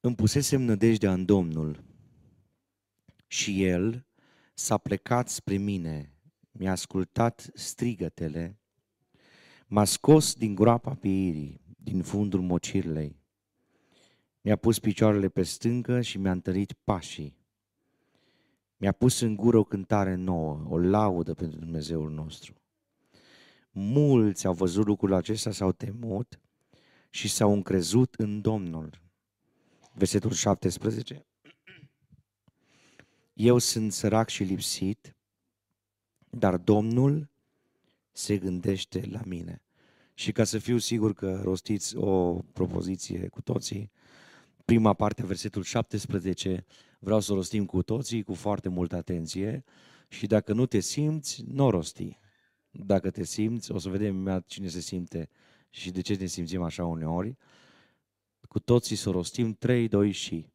îmi pusesem nădejdea în Domnul și El s-a plecat spre mine, mi-a ascultat strigătele, m-a scos din groapa pieirii, din fundul mocirlei, mi-a pus picioarele pe stâncă și mi-a întărit pașii. Mi-a pus în gură o cântare nouă, o laudă pentru Dumnezeul nostru. Mulți au văzut lucrul acesta, s-au temut și s-au încrezut în Domnul. Versetul 17. Eu sunt sărac și lipsit, dar Domnul se gândește la mine. Și ca să fiu sigur că rostiți o propoziție cu toții, prima parte a versetul 17 vreau să o rostim cu toții cu foarte multă atenție și dacă nu te simți, nu o rosti. Dacă te simți, o să vedem cine se simte și de ce ne simțim așa uneori. Cu toții să o rostim 3, 2 și.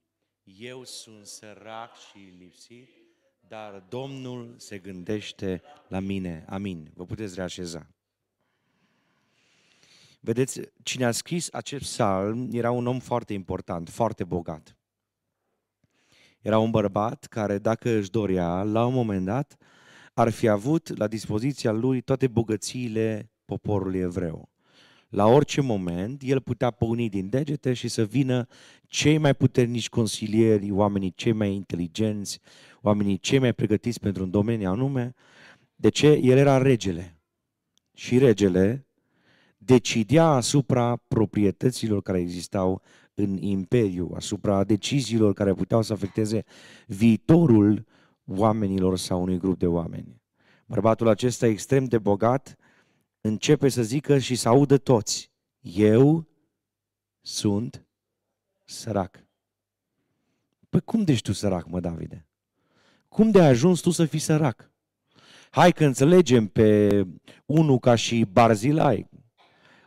Eu sunt sărac și lipsit, dar Domnul se gândește la mine. Amin. Vă puteți reașeza. Vedeți, cine a scris acest psalm era un om foarte important, foarte bogat. Era un bărbat care, dacă își dorea, la un moment dat, ar fi avut la dispoziția lui toate bogățiile poporului evreu. La orice moment, el putea păuni din degete și să vină cei mai puternici consilieri, oamenii cei mai inteligenți, oamenii cei mai pregătiți pentru un domeniu anume. De ce? El era regele. Și regele decidea asupra proprietăților care existau în imperiu, asupra deciziilor care puteau să afecteze viitorul oamenilor sau unui grup de oameni. Bărbatul acesta extrem de bogat începe să zică și să audă toți, eu sunt sărac. Păi cum de tu sărac, mă, Davide? Cum de ai ajuns tu să fii sărac? Hai că înțelegem pe unul ca și Barzilai,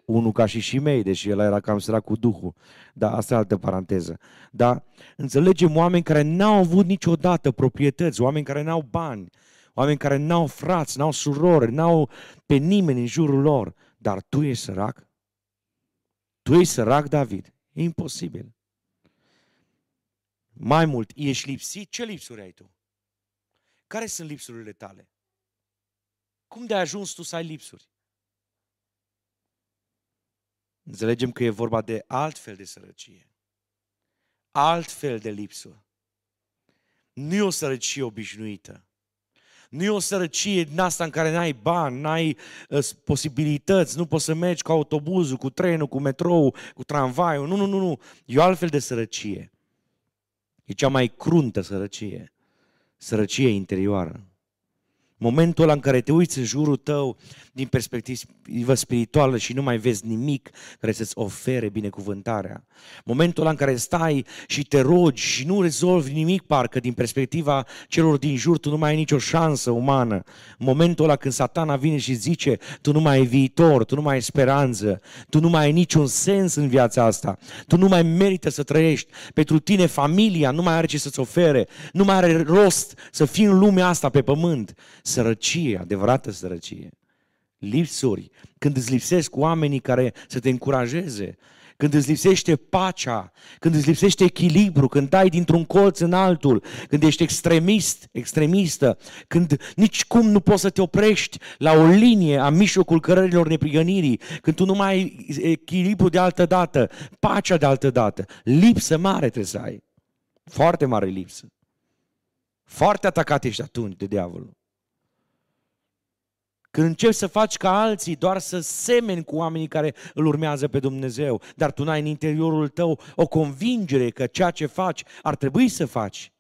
unul ca și Shimei, deși el era cam sărac cu Duhul. Da, asta e altă paranteză. Dar înțelegem oameni care n-au avut niciodată proprietăți, oameni care n-au bani, oameni care n-au frați, n-au surori, n-au pe nimeni în jurul lor. Dar tu ești sărac? Tu ești sărac, David? E imposibil. Mai mult, ești lipsit? Ce lipsuri ai tu? Care sunt lipsurile tale? Cum de ai ajuns tu să ai lipsuri? Înțelegem că e vorba de alt fel de sărăcie. Alt fel de lipsă. Nu e o sărăcie obișnuită. Nu e o sărăcie din asta în care n-ai bani, n-ai uh, posibilități, nu poți să mergi cu autobuzul, cu trenul, cu metrou, cu tramvaiul. Nu, nu, nu, nu. E o altfel de sărăcie. E cea mai cruntă sărăcie. Sărăcie interioară. Momentul ăla în care te uiți în jurul tău din perspectivă spirituală și nu mai vezi nimic care să-ți ofere binecuvântarea. Momentul ăla în care stai și te rogi și nu rezolvi nimic parcă din perspectiva celor din jur, tu nu mai ai nicio șansă umană. Momentul ăla când satana vine și zice, tu nu mai ai viitor, tu nu mai ai speranță, tu nu mai ai niciun sens în viața asta, tu nu mai merită să trăiești. Pentru tine familia nu mai are ce să-ți ofere, nu mai are rost să fii în lumea asta pe pământ sărăcie, adevărată sărăcie. Lipsuri, când îți lipsesc oamenii care să te încurajeze, când îți lipsește pacea, când îți lipsește echilibru, când dai dintr-un colț în altul, când ești extremist, extremistă, când nici cum nu poți să te oprești la o linie a mijlocul cărărilor neprigănirii, când tu nu mai ai echilibru de altă dată, pacea de altă dată, lipsă mare trebuie să ai. Foarte mare lipsă. Foarte atacat ești atunci de diavolul. Când începi să faci ca alții, doar să semeni cu oamenii care îl urmează pe Dumnezeu, dar tu n-ai în interiorul tău o convingere că ceea ce faci ar trebui să faci.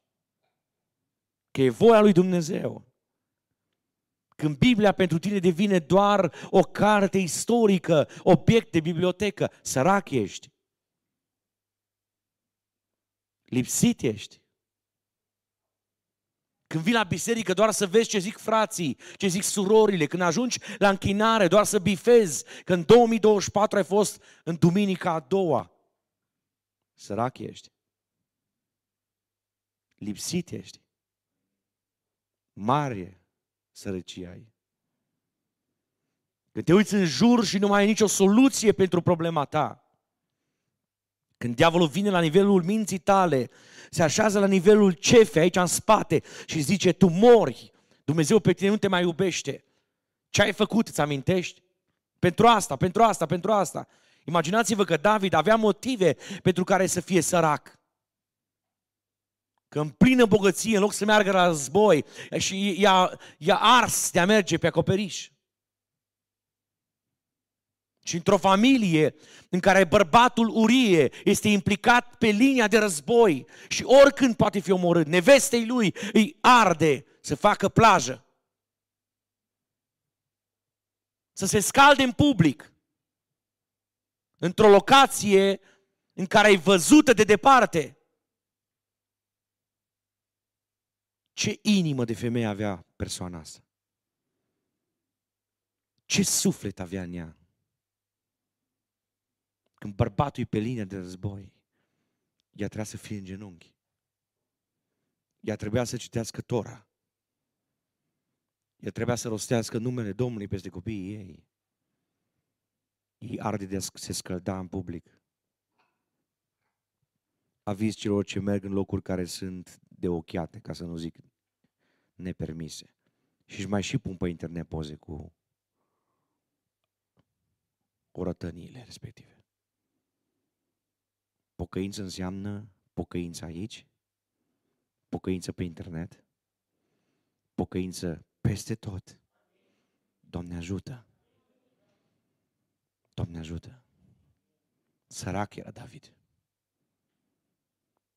Că e voia lui Dumnezeu. Când Biblia pentru tine devine doar o carte istorică, obiect de bibliotecă, sărac ești. Lipsit ești. Când vii la biserică doar să vezi ce zic frații, ce zic surorile, când ajungi la închinare doar să bifezi, că în 2024 ai fost în duminica a doua. Sărac ești. Lipsit ești. Mare sărăcie ai. Când te uiți în jur și nu mai ai nicio soluție pentru problema ta, Când diavolul vine la nivelul minții tale, se așează la nivelul cefei aici în spate și zice, tu mori, Dumnezeu pe tine nu te mai iubește. Ce ai făcut, îți amintești? Pentru asta, pentru asta, pentru asta. Imaginați-vă că David avea motive pentru care să fie sărac. Că în plină bogăție, în loc să meargă la război, și i-a, i-a ars de a merge pe acoperiș. Și într-o familie în care bărbatul Urie este implicat pe linia de război și oricând poate fi omorât, nevestei lui îi arde să facă plajă. Să se scalde în public. Într-o locație în care ai văzută de departe. Ce inimă de femeie avea persoana asta? Ce suflet avea în ea? Când bărbatul e pe linia de război, ea trebuia să fie în genunchi. Ea trebuia să citească Tora. Ea trebuia să rostească numele Domnului peste copiii ei. Ei arde de a se scălda în public. Aviz celor ce merg în locuri care sunt de ochiate, ca să nu zic nepermise. Și își mai și pun pe internet poze cu orătăniile respective. Pocăință înseamnă pocăință aici, pocăință pe internet, pocăință peste tot. Doamne ajută! Doamne ajută! Sărac era David.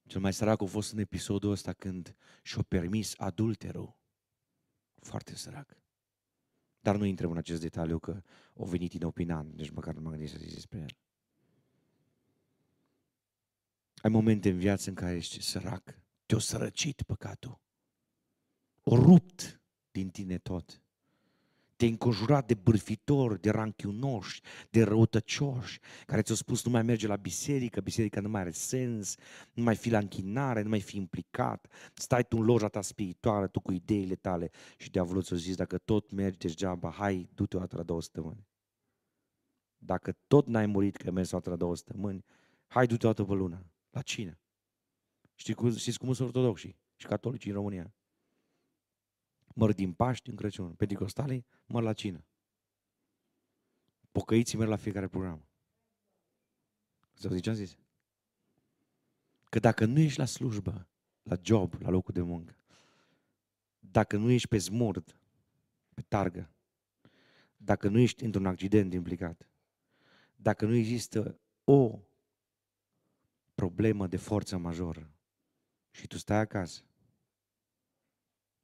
Cel mai sărac a fost în episodul ăsta când și-a permis adulterul. Foarte sărac. Dar nu intrăm în acest detaliu că o venit inopinant, deci măcar nu m-am gândit să zic despre el. Ai momente în viață în care ești sărac, te-o sărăcit păcatul. O rupt din tine tot. Te-ai înconjurat de bârfitori, de ranchiunoși, de răutăcioși, care ți-au spus nu mai merge la biserică, biserica nu mai are sens, nu mai fi la închinare, nu mai fi implicat, stai tu în loja ta spirituală, tu cu ideile tale și diavolul ți-a zis, dacă tot mergi degeaba, hai, du-te o dată la două săptămâni. Dacă tot n-ai murit că mergi o dată la două săptămâni, hai, du-te o dată pe lună. La cine? Știi cum, știți cum sunt ortodoxii și catolicii în România? Măr din Paști în Crăciun. Pentecostalii măr la cină. Pocăiții merg la fiecare program. Să zice ce am zis? Că dacă nu ești la slujbă, la job, la locul de muncă, dacă nu ești pe zmurd, pe targă, dacă nu ești într-un accident implicat, dacă nu există o problemă de forță majoră și tu stai acasă,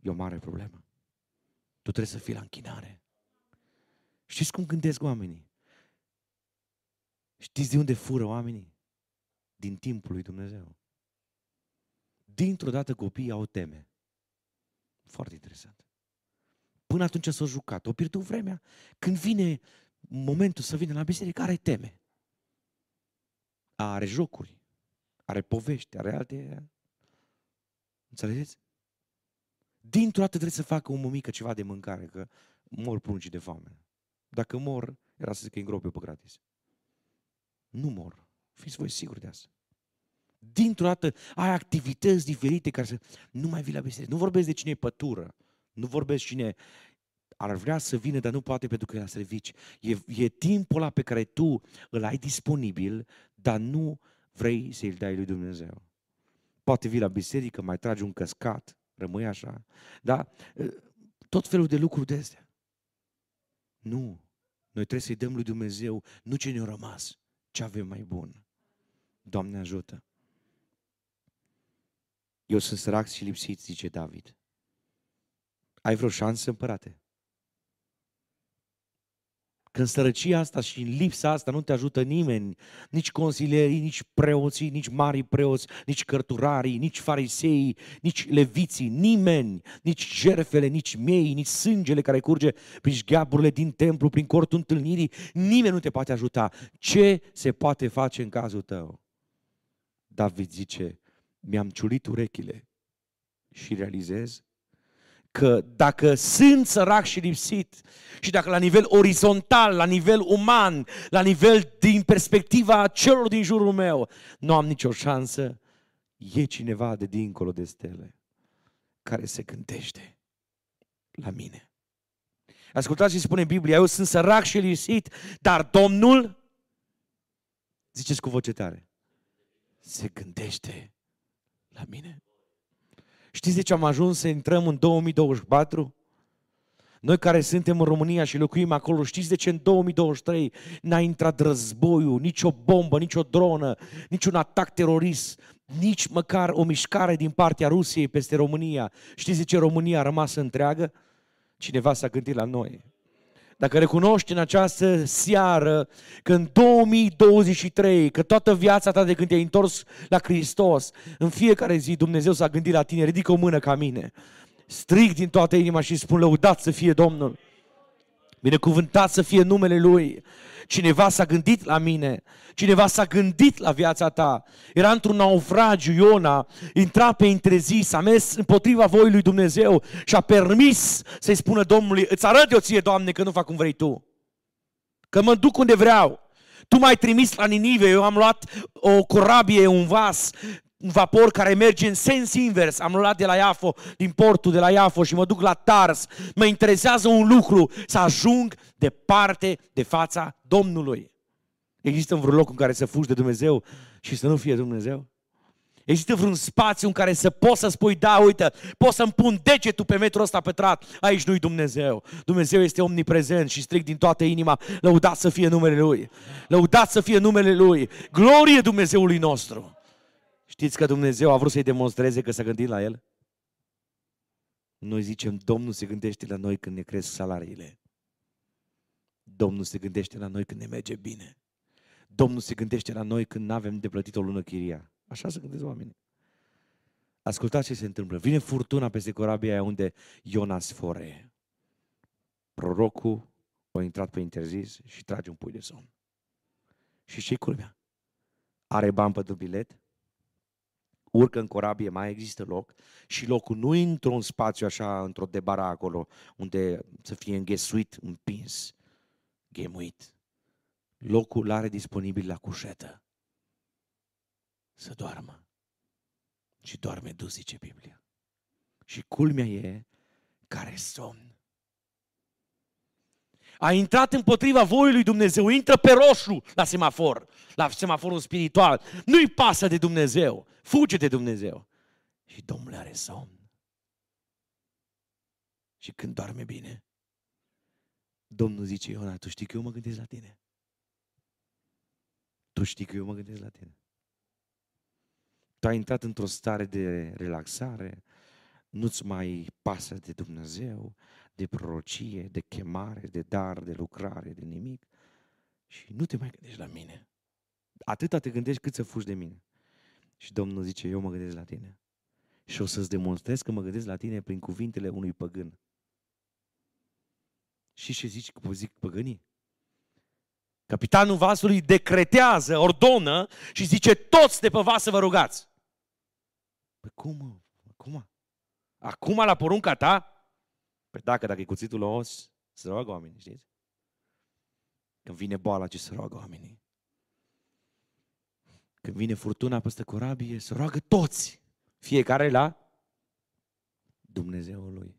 e o mare problemă. Tu trebuie să fii la închinare. Știți cum gândesc oamenii? Știți de unde fură oamenii? Din timpul lui Dumnezeu. Dintr-o dată copiii au teme. Foarte interesant. Până atunci s-au jucat, au pierdut vremea. Când vine momentul să vină la biserică, are teme. Are jocuri, are povești, are alte... Înțelegeți? Dintr-o dată trebuie să facă o mămică ceva de mâncare, că mor pruncii de foame. Dacă mor, era să zică îngrope pe gratis. Nu mor. Fiți voi siguri de asta. Dintr-o dată ai activități diferite care să... Nu mai vii la biserică. Nu vorbesc de cine e pătură. Nu vorbesc cine ar vrea să vină, dar nu poate pentru că e la servici. E, e timpul ăla pe care tu îl ai disponibil, dar nu vrei să-i dai lui Dumnezeu. Poate vii la biserică, mai tragi un căscat, rămâi așa. Da? Tot felul de lucruri de astea. Nu. Noi trebuie să-i dăm lui Dumnezeu nu ce ne-a rămas, ce avem mai bun. Doamne ajută. Eu sunt sărac și lipsit, zice David. Ai vreo șansă, împărate? Când sărăcia asta și în lipsa asta nu te ajută nimeni, nici consilierii, nici preoții, nici mari preoți, nici cărturarii, nici farisei, nici leviții, nimeni, nici jerfele, nici miei, nici sângele care curge prin șgheaburile din templu, prin cortul întâlnirii, nimeni nu te poate ajuta. Ce se poate face în cazul tău? David zice, mi-am ciulit urechile și realizez că dacă sunt sărac și lipsit și dacă la nivel orizontal, la nivel uman, la nivel din perspectiva celor din jurul meu, nu am nicio șansă, e cineva de dincolo de stele care se gândește la mine. Ascultați și spune Biblia, eu sunt sărac și lipsit, dar Domnul, ziceți cu voce tare, se gândește la mine. Știți de ce am ajuns să intrăm în 2024? Noi care suntem în România și locuim acolo, știți de ce în 2023 n-a intrat războiul, nicio bombă, nicio dronă, niciun atac terorist, nici măcar o mișcare din partea Rusiei peste România. Știți de ce România a rămas întreagă? Cineva s-a gândit la noi. Dacă recunoști în această seară că în 2023, că toată viața ta de când te-ai întors la Hristos, în fiecare zi Dumnezeu s-a gândit la tine, ridică o mână ca mine. Strig din toată inima și spun lăudat să fie Domnul. Binecuvântat să fie numele Lui. Cineva s-a gândit la mine, cineva s-a gândit la viața ta. Era într-un naufragiu, Iona, intra pe întrezis, a mers împotriva voii lui Dumnezeu și a permis să-i spună Domnului, îți arăt eu ție, Doamne, că nu fac cum vrei Tu. Că mă duc unde vreau. Tu m-ai trimis la Ninive, eu am luat o corabie, un vas, un vapor care merge în sens invers. Am luat de la Iafo, din portul de la Iafo și mă duc la Tars. Mă interesează un lucru, să ajung departe de fața Domnului. Există vreun loc în care să fugi de Dumnezeu și să nu fie Dumnezeu? Există vreun spațiu în care să poți să spui, da, uite, poți să-mi pun degetul pe metrul ăsta pătrat, aici nu-i Dumnezeu. Dumnezeu este omniprezent și stric din toată inima, lăudat să fie numele Lui. Lăudat să fie numele Lui. Glorie Dumnezeului nostru. Știți că Dumnezeu a vrut să-i demonstreze că s-a gândit la el? Noi zicem, Domnul se gândește la noi când ne cresc salariile. Domnul se gândește la noi când ne merge bine. Domnul se gândește la noi când nu avem de plătit o lună chiria. Așa se gândesc oamenii. Ascultați ce se întâmplă. Vine furtuna peste corabia aia unde Iona sfore. Prorocul a intrat pe interzis și trage un pui de somn. Și ce culmea? Are bani pentru bilet? Urcă în corabie, mai există loc și locul nu intră în spațiu așa, într-o debara acolo, unde să fie înghesuit, împins, ghemuit. Locul are disponibil la cușetă. Să doarmă. Și doarme dus, zice Biblia. Și culmea e care somn a intrat împotriva voii lui Dumnezeu, intră pe roșu la semafor, la semaforul spiritual. Nu-i pasă de Dumnezeu, fuge de Dumnezeu. Și Domnul are somn. Și când doarme bine, Domnul zice, Iona, tu știi că eu mă gândesc la tine. Tu știi că eu mă gândesc la tine. Tu ai intrat într-o stare de relaxare, nu-ți mai pasă de Dumnezeu, de prorocie, de chemare, de dar, de lucrare, de nimic. Și nu te mai gândești la mine. Atâta te gândești cât să fugi de mine. Și Domnul zice, eu mă gândesc la tine. Și o să-ți demonstrez că mă gândesc la tine prin cuvintele unui păgân. Și ce zici, zic păgânii? Capitanul vasului decretează, ordonă și zice, toți de pe vas să vă rugați. Păi cum, Acum? Acum la porunca ta? Păi dacă, dacă e cuțitul la os, se roagă oamenii, știți? Când vine boala, ce se roagă oamenii? Când vine furtuna peste corabie, se roagă toți. Fiecare la Dumnezeul lui.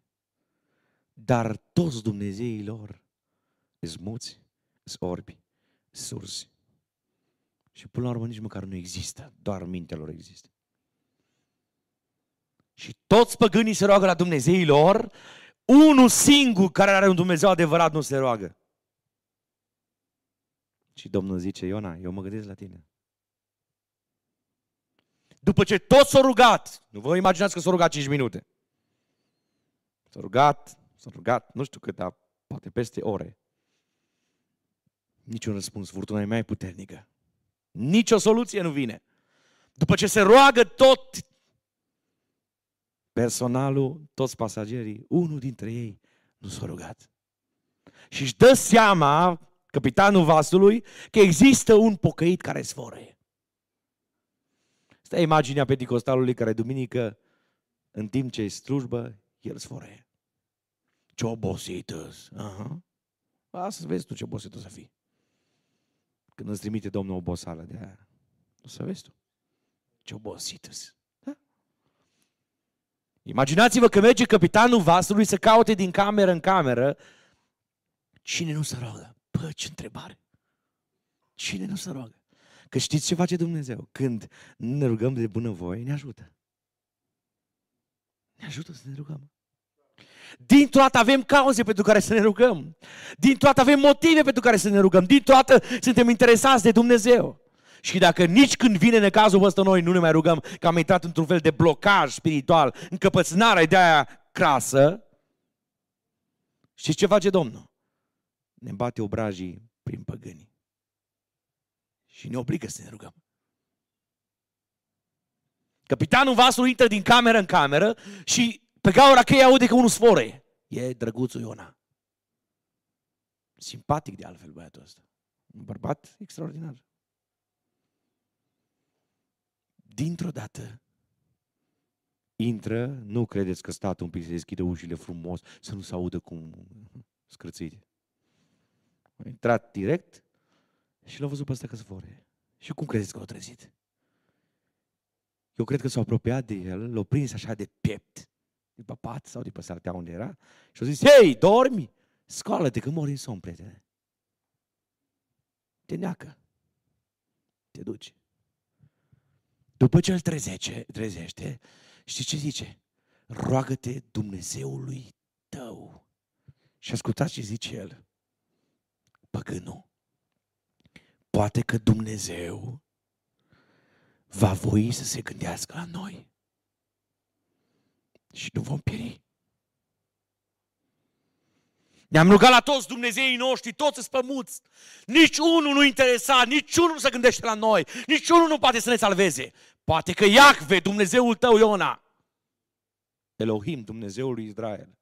Dar toți Dumnezeii lor sunt muți, sunt orbi, surzi. Și până la urmă nici măcar nu există, doar mintea lor există. Și toți păgânii se roagă la Dumnezeii lor unul singur care are un Dumnezeu adevărat nu se roagă. Și Domnul zice, Iona, eu mă gândesc la tine. După ce toți s-au rugat, nu vă imaginați că s-au rugat 5 minute. S-au rugat, s-au rugat, nu știu cât, dar poate peste ore. Niciun răspuns, furtuna e mai puternică. Nici o soluție nu vine. După ce se roagă tot personalul, toți pasagerii, unul dintre ei nu s-a rugat. Și își dă seama, capitanul vasului, că există un pocăit care sfore. Asta e imaginea pedicostalului care duminică, în timp ce e slujbă, el sfore. Ce obosită Aha. Asta să vezi tu ce obosit o să fii. Când îți trimite Domnul obosală de aia. O să vezi tu. Ce obosit da? Imaginați-vă că merge capitanul vasului să caute din cameră în cameră. Cine nu se roagă? Pă, ce întrebare. Cine nu se roagă? Că știți ce face Dumnezeu? Când ne rugăm de bunăvoie, ne ajută. Ne ajută să ne rugăm. Dintr-o dată avem cauze pentru care să ne rugăm. Dintr-o dată avem motive pentru care să ne rugăm. Dintr-o dată suntem interesați de Dumnezeu. Și dacă nici când vine necazul ăsta noi nu ne mai rugăm, că am intrat într-un fel de blocaj spiritual, încăpățânarea de aia crasă, știți ce face Domnul? Ne bate obrajii prin păgâni. Și ne obligă să ne rugăm. Capitanul vasului intră din cameră în cameră și pe gaura cheie aude că unul sfore. E drăguțul Iona. Simpatic de altfel băiatul ăsta. Un bărbat extraordinar. Dintr-o dată intră, nu credeți că statul un pic să deschide ușile frumos, să nu se audă cum scrățite. A intrat direct și l-a văzut pe ăsta că sfore. Și cum credeți că l-a trezit? Eu cred că s-a apropiat de el, l-a prins așa de piept de pe pat sau de pe sartea unde era și au zis, hei, dormi? Scoală-te că mori în somn, prietene. Te neacă. Te duci. După ce îl trezește, trezește, știi ce zice? Roagă-te Dumnezeului tău. Și ascultați ce zice el. Păgânul. Poate că Dumnezeu va voi să se gândească la noi și nu vom pieri. Ne-am rugat la toți Dumnezeii noștri, toți sunt pămuți. Nici unul nu interesa, nici unul nu se gândește la noi, nici unul nu poate să ne salveze. Poate că Iacve, Dumnezeul tău, Iona, Elohim, Dumnezeul lui Israel,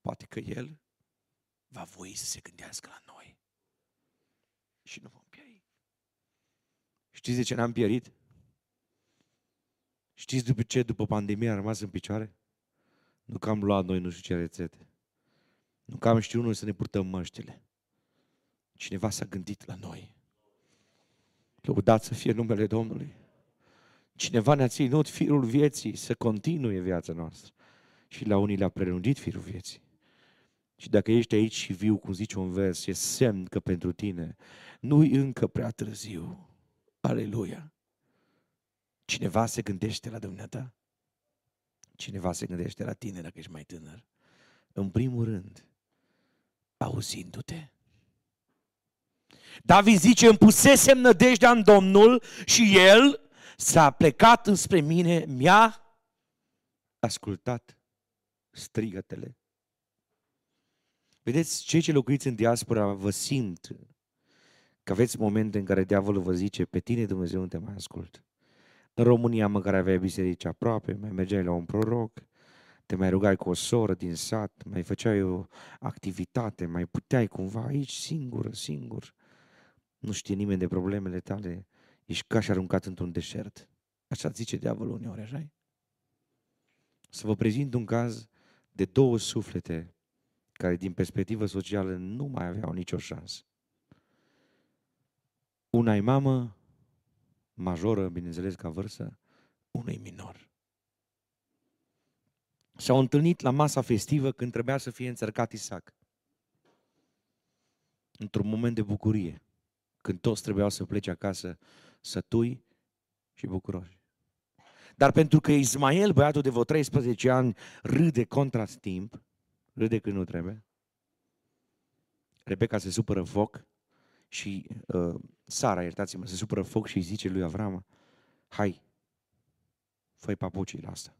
poate că El va voi să se gândească la noi. Și nu vom pieri. Știți de ce n-am pierit? Știți după ce după pandemie am rămas în picioare? Nu că am luat noi nu știu ce rețete. Nu că am știut noi să ne purtăm măștile. Cineva s-a gândit la noi. Lăudat să fie numele Domnului. Cineva ne-a ținut firul vieții să continue viața noastră. Și la unii le-a prelungit firul vieții. Și dacă ești aici și viu, cum zice un vers, e semn că pentru tine nu-i încă prea târziu. Aleluia! Cineva se gândește la dumneata? Cineva se gândește la tine dacă ești mai tânăr. În primul rând, auzindu-te. David zice, îmi pusesem nădejdea în Domnul și El s-a plecat înspre mine, mi-a ascultat strigătele. Vedeți, cei ce locuiți în diaspora vă simt că aveți momente în care diavolul vă zice, pe tine Dumnezeu nu te mai ascult. În România măcar aveai biserici aproape, mai mergeai la un proroc, te mai rugai cu o soră din sat, mai făceai o activitate, mai puteai cumva aici singur, singur. Nu știe nimeni de problemele tale, ești ca și aruncat într-un deșert. Așa zice diavolul uneori, așa Să vă prezint un caz de două suflete care din perspectivă socială nu mai aveau nicio șansă. Una e mamă, majoră, bineînțeles, ca vârstă, unui minor. S-au întâlnit la masa festivă când trebuia să fie înțărcat Isaac. Într-un moment de bucurie, când toți trebuiau să plece acasă sătui și bucuroși. Dar pentru că Ismael, băiatul de vreo 13 ani, râde contra timp, râde când nu trebuie, Rebecca se supără foc și uh, Sara, iertați-mă, se supără foc și îi zice lui Avram, hai, fă papucii la asta.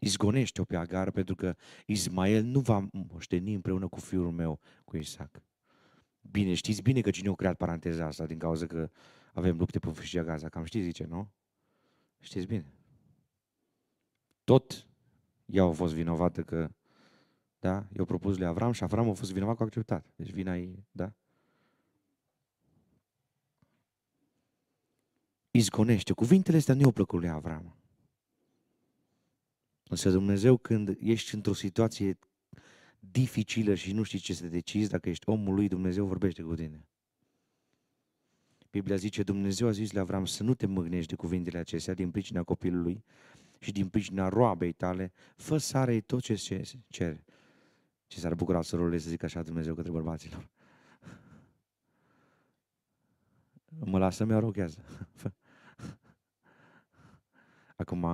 Izgonește-o pe Agar pentru că Ismael nu va moșteni împreună cu fiul meu, cu Isaac. Bine, știți bine că cine a creat paranteza asta din cauza că avem lupte pe fâșia Gaza. Cam știți, zice, nu? Știți bine. Tot ea a fost vinovată că, da, i-a propus lui Avram și Avram a fost vinovat cu acceptat. Deci vina ei, da? izgonește. Cuvintele astea nu i-au plăcut lui Avram. Însă Dumnezeu când ești într-o situație dificilă și nu știi ce să decizi, dacă ești omul lui, Dumnezeu vorbește cu tine. Biblia zice, Dumnezeu a zis la Avram să nu te mâgnești de cuvintele acestea din pricina copilului și din pricina roabei tale, fă sare tot ce cer. Ce s-ar bucura surorile să zic așa Dumnezeu către bărbaților. Mă lasă, mi rochează. Acum,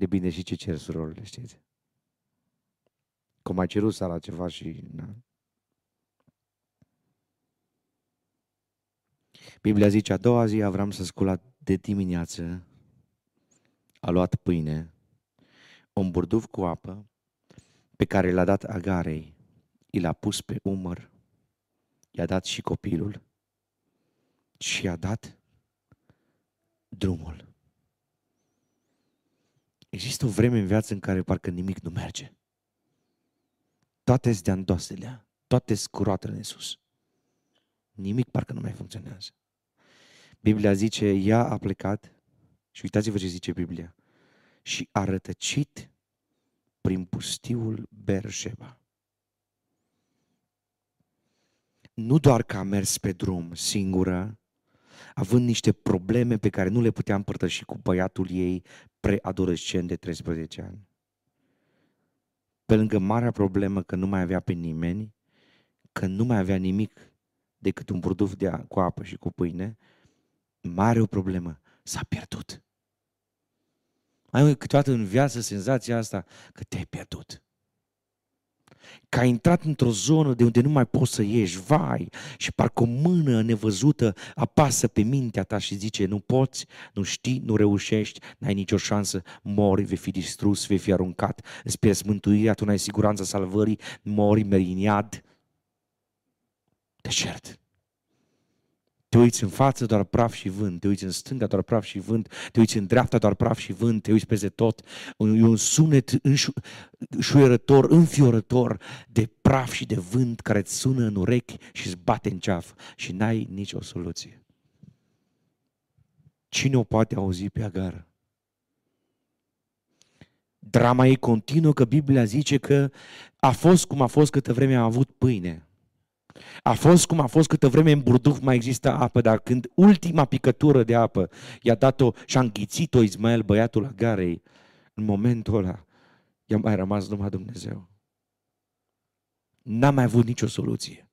depinde și ce cer surorile, știți? Cum ai cerut Sara ceva și... Na. Biblia zice, a doua zi Avram s-a sculat de dimineață, a luat pâine, un burduf cu apă, pe care l-a dat Agarei, i l-a pus pe umăr, i-a dat și copilul și i-a dat drumul. Există o vreme în viață în care parcă nimic nu merge. Toate sunt de toate scuroatele în sus. Nimic parcă nu mai funcționează. Biblia zice, ea a plecat și uitați-vă ce zice Biblia. Și a rătăcit prin pustiul Berșeba. Nu doar că a mers pe drum singură, având niște probleme pe care nu le putea împărtăși cu băiatul ei preadolescent de 13 ani. Pe lângă marea problemă că nu mai avea pe nimeni, că nu mai avea nimic decât un burduf de a, cu apă și cu pâine, mare o problemă, s-a pierdut. Ai câteodată în viață senzația asta că te-ai pierdut. Că ai intrat într-o zonă de unde nu mai poți să ieși, vai, și parcă o mână nevăzută apasă pe mintea ta și zice, nu poți, nu știi, nu reușești, n-ai nicio șansă, mori, vei fi distrus, vei fi aruncat, îți pierzi mântuirea, tu n-ai siguranța salvării, mori, meri în iad. Deșert. Te uiți în față, doar praf și vânt. Te uiți în stânga, doar praf și vânt. Te uiți în dreapta, doar praf și vânt. Te uiți peste tot. E un sunet înșuierător, înfiorător de praf și de vânt care îți sună în urechi și îți bate în ceaf. Și n-ai nicio soluție. Cine o poate auzi pe Agar? Drama ei continuă că Biblia zice că a fost cum a fost câtă vreme a avut pâine. A fost cum a fost câtă vreme în burduf mai există apă, dar când ultima picătură de apă i-a dat-o și a înghițit-o Ismael, băiatul Agarei, în momentul ăla i-a mai rămas numai Dumnezeu. N-a mai avut nicio soluție.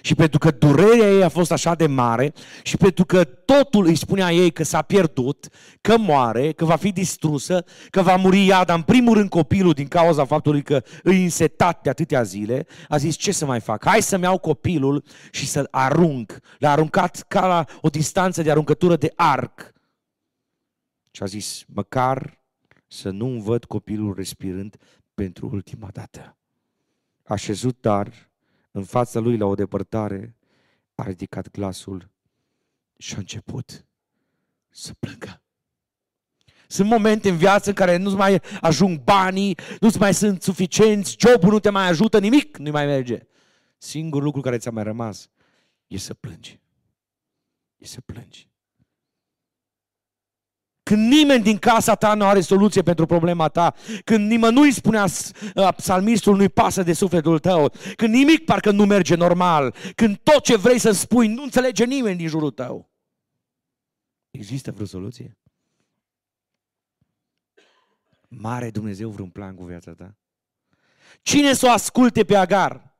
Și pentru că durerea ei a fost așa de mare și pentru că totul îi spunea ei că s-a pierdut, că moare, că va fi distrusă, că va muri ea, dar în primul rând copilul din cauza faptului că îi însetat de atâtea zile, a zis ce să mai fac? Hai să-mi iau copilul și să arunc. L-a aruncat ca la o distanță de aruncătură de arc. Și a zis, măcar să nu-mi văd copilul respirând pentru ultima dată. A șezut dar în fața lui la o depărtare, a ridicat glasul și a început să plângă. Sunt momente în viață în care nu-ți mai ajung banii, nu-ți mai sunt suficienți, jobul nu te mai ajută, nimic nu mai merge. Singurul lucru care ți-a mai rămas e să plângi. E să plângi. Când nimeni din casa ta nu are soluție pentru problema ta, când nimănui spunea uh, psalmistul nu-i pasă de sufletul tău, când nimic parcă nu merge normal, când tot ce vrei să spui nu înțelege nimeni din jurul tău. Există vreo soluție? Mare Dumnezeu vreun plan cu viața ta? Cine să o asculte pe Agar?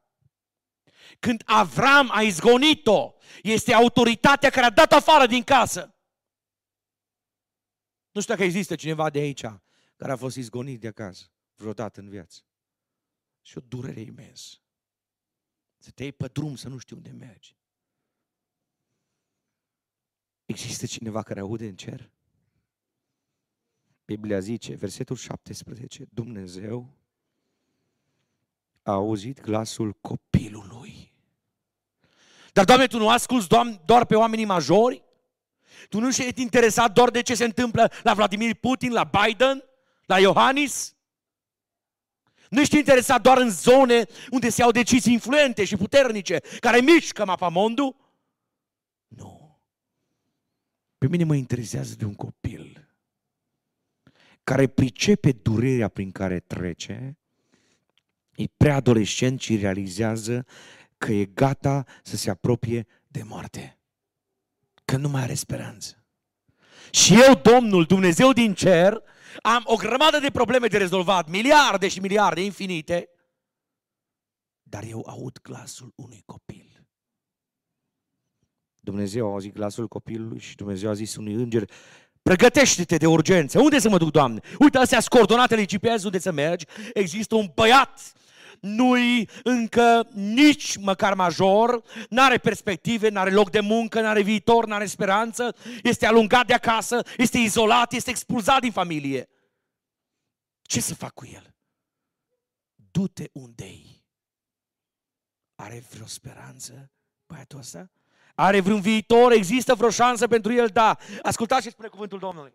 Când Avram a izgonit-o, este autoritatea care a dat afară din casă. Nu știu dacă există cineva de aici care a fost izgonit de acasă vreodată în viață. Și o durere imensă. Să te iei pe drum să nu știi unde mergi. Există cineva care aude în cer? Biblia zice, versetul 17, Dumnezeu a auzit glasul copilului. Dar, Doamne, Tu nu asculți doar pe oamenii majori? Tu nu ești interesat doar de ce se întâmplă la Vladimir Putin, la Biden, la Iohannis? Nu ești interesat doar în zone unde se iau decizii influente și puternice, care mișcă mapamondul? Nu. Pe mine mă interesează de un copil care pricepe durerea prin care trece e preadolescent și realizează că e gata să se apropie de moarte. Că nu mai are speranță. Și eu, Domnul, Dumnezeu din cer, am o grămadă de probleme de rezolvat, miliarde și miliarde infinite, dar eu aud glasul unui copil. Dumnezeu a auzit glasul copilului și Dumnezeu a zis unui înger, pregătește-te de urgență. Unde să mă duc, Doamne? Uite, astea sunt coordonatele GPS unde să mergi. Există un băiat nu-i încă nici măcar major, n-are perspective, n-are loc de muncă, n-are viitor, n-are speranță, este alungat de acasă, este izolat, este expulzat din familie. Ce să fac cu el? Du-te unde-i. Are vreo speranță băiatul ăsta? Are vreun viitor? Există vreo șansă pentru el? Da. Ascultați ce spune cuvântul Domnului.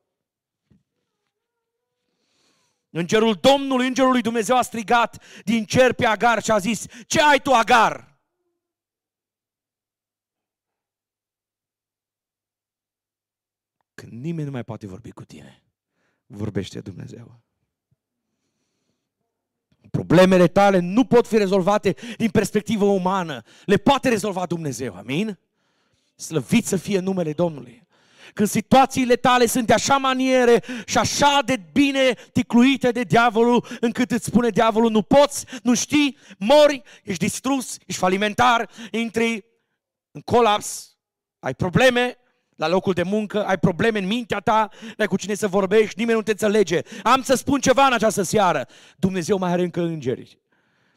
Îngerul Domnului, Îngerul lui Dumnezeu a strigat din cer pe Agar și a zis, ce ai tu Agar? Când nimeni nu mai poate vorbi cu tine, vorbește Dumnezeu. Problemele tale nu pot fi rezolvate din perspectivă umană. Le poate rezolva Dumnezeu. Amin? Slăvit să fie numele Domnului când situațiile tale sunt de așa maniere și așa de bine ticluite de diavolul, încât îți spune diavolul, nu poți, nu știi, mori, ești distrus, ești falimentar, intri în colaps, ai probleme la locul de muncă, ai probleme în mintea ta, nu ai cu cine să vorbești, nimeni nu te înțelege. Am să spun ceva în această seară. Dumnezeu mai are încă îngeri.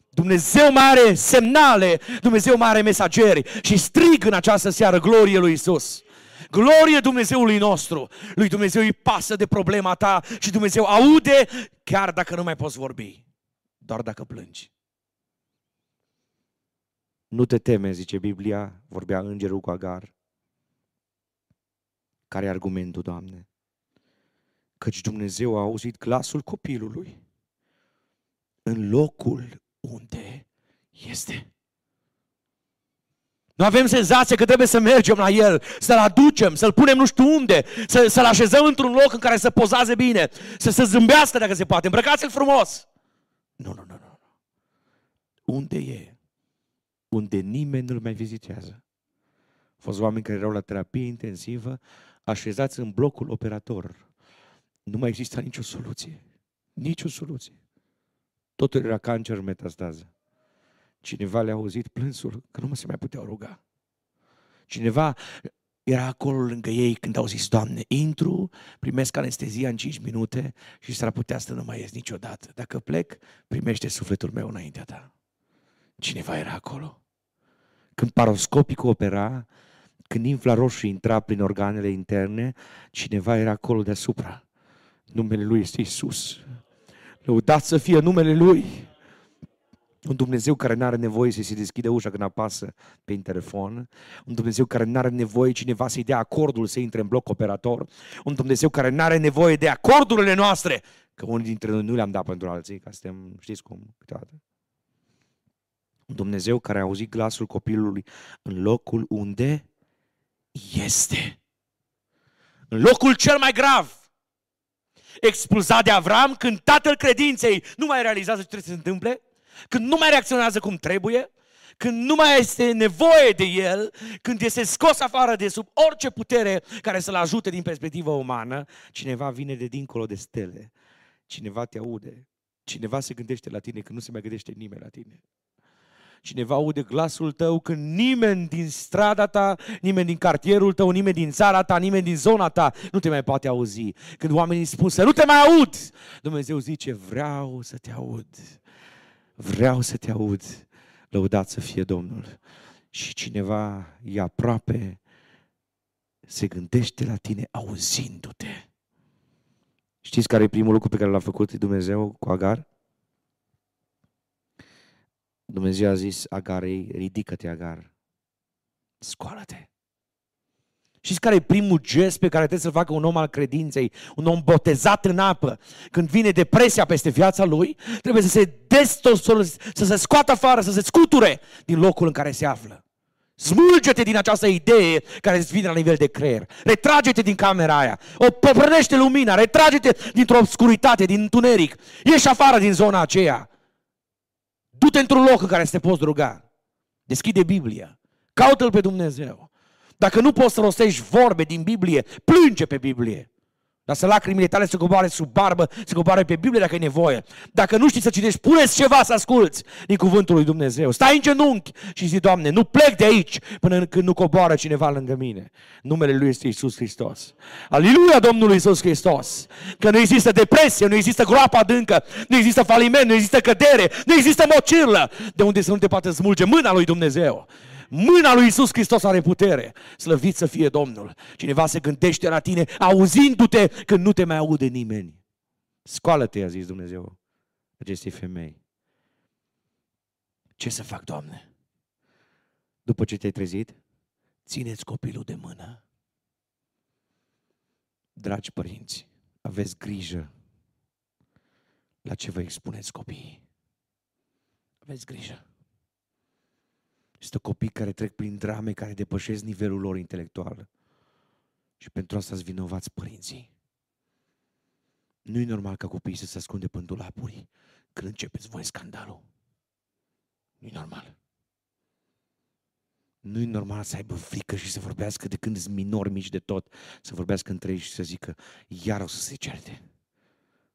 Dumnezeu mai are semnale, Dumnezeu mai are mesageri și strig în această seară glorie lui Isus. Glorie Dumnezeului nostru! Lui Dumnezeu îi pasă de problema ta și Dumnezeu aude chiar dacă nu mai poți vorbi. Doar dacă plângi. Nu te teme, zice Biblia, vorbea îngerul cu Agar. Care e argumentul, Doamne? Căci Dumnezeu a auzit glasul copilului în locul unde este. Nu avem senzația că trebuie să mergem la el, să-l aducem, să-l punem nu știu unde, să, să-l așezăm într-un loc în care să pozaze bine, să se zâmbească dacă se poate, îmbrăcați-l frumos. Nu, nu, nu, nu. Unde e? Unde nimeni nu-l mai vizitează. Au fost oameni care erau la terapie intensivă, așezați în blocul operator. Nu mai exista nicio soluție. Nicio soluție. Totul era cancer metastază. Cineva le-a auzit plânsul că nu mă se mai puteau ruga. Cineva era acolo lângă ei când au zis, Doamne, intru, primesc anestezia în 5 minute și s-ar putea să nu mai ies niciodată. Dacă plec, primește sufletul meu înaintea ta. Cineva era acolo. Când paroscopicul opera, când infraroșii intra prin organele interne, cineva era acolo deasupra. Numele Lui este Isus. Lăudați să fie numele Lui. Un Dumnezeu care nu are nevoie să se deschide ușa când apasă pe telefon. Un Dumnezeu care nu are nevoie cineva să-i dea acordul să intre în bloc operator. Un Dumnezeu care nu are nevoie de acordurile noastre. Că unii dintre noi nu le-am dat pentru alții, ca suntem, știți cum, câteodată. Un Dumnezeu care a auzit glasul copilului în locul unde este. În locul cel mai grav expulzat de Avram, când tatăl credinței nu mai realizează ce trebuie să se întâmple, când nu mai reacționează cum trebuie, când nu mai este nevoie de el, când este scos afară de sub orice putere care să-l ajute din perspectivă umană, cineva vine de dincolo de stele, cineva te aude, cineva se gândește la tine când nu se mai gândește nimeni la tine. Cineva aude glasul tău când nimeni din strada ta, nimeni din cartierul tău, nimeni din țara ta, nimeni din zona ta nu te mai poate auzi. Când oamenii spun să nu te mai aud, Dumnezeu zice vreau să te aud vreau să te aud, lăudat să fie Domnul. Și cineva e aproape, se gândește la tine auzindu-te. Știți care e primul lucru pe care l-a făcut Dumnezeu cu Agar? Dumnezeu a zis Agarei, ridică-te Agar, scoală-te. Știți care e primul gest pe care trebuie să-l facă un om al credinței, un om botezat în apă? Când vine depresia peste viața lui, trebuie să se destos, să se scoată afară, să se scuture din locul în care se află. Smulge-te din această idee care îți vine la nivel de creier. Retrage-te din camera aia. O păprănește lumina. Retrage-te dintr-o obscuritate, din întuneric. Ieși afară din zona aceea. Du-te într-un loc în care să te poți ruga. Deschide Biblia. Caută-L pe Dumnezeu. Dacă nu poți să rostești vorbe din Biblie, plânge pe Biblie. Lasă lacrimile tale să coboare sub barbă, să coboare pe Biblie dacă e nevoie. Dacă nu știi să citești, puneți ceva să asculți din cuvântul lui Dumnezeu. Stai în genunchi și zi, Doamne, nu plec de aici până când nu coboară cineva lângă mine. Numele Lui este Isus Hristos. Aleluia Domnului Isus Hristos. Că nu există depresie, nu există groapă adâncă, nu există faliment, nu există cădere, nu există mocirlă, de unde să nu te poate smulge mâna lui Dumnezeu. Mâna lui Isus Hristos are putere. Slăvit să fie Domnul. Cineva se gândește la tine auzindu-te când nu te mai aude nimeni. Scoală-te, a zis Dumnezeu acestei femei. Ce să fac, Doamne? După ce te-ai trezit, țineți copilul de mână. Dragi părinți, aveți grijă la ce vă expuneți copiii. Aveți grijă. Este copii care trec prin drame care depășesc nivelul lor intelectual. Și pentru asta îți vinovați părinții. Nu e normal ca copiii să se ascunde pe dulapuri când începeți voi scandalul. Nu e normal. Nu e normal să aibă frică și să vorbească de când sunt minori mici de tot, să vorbească între ei și să zică, iar o să se certe.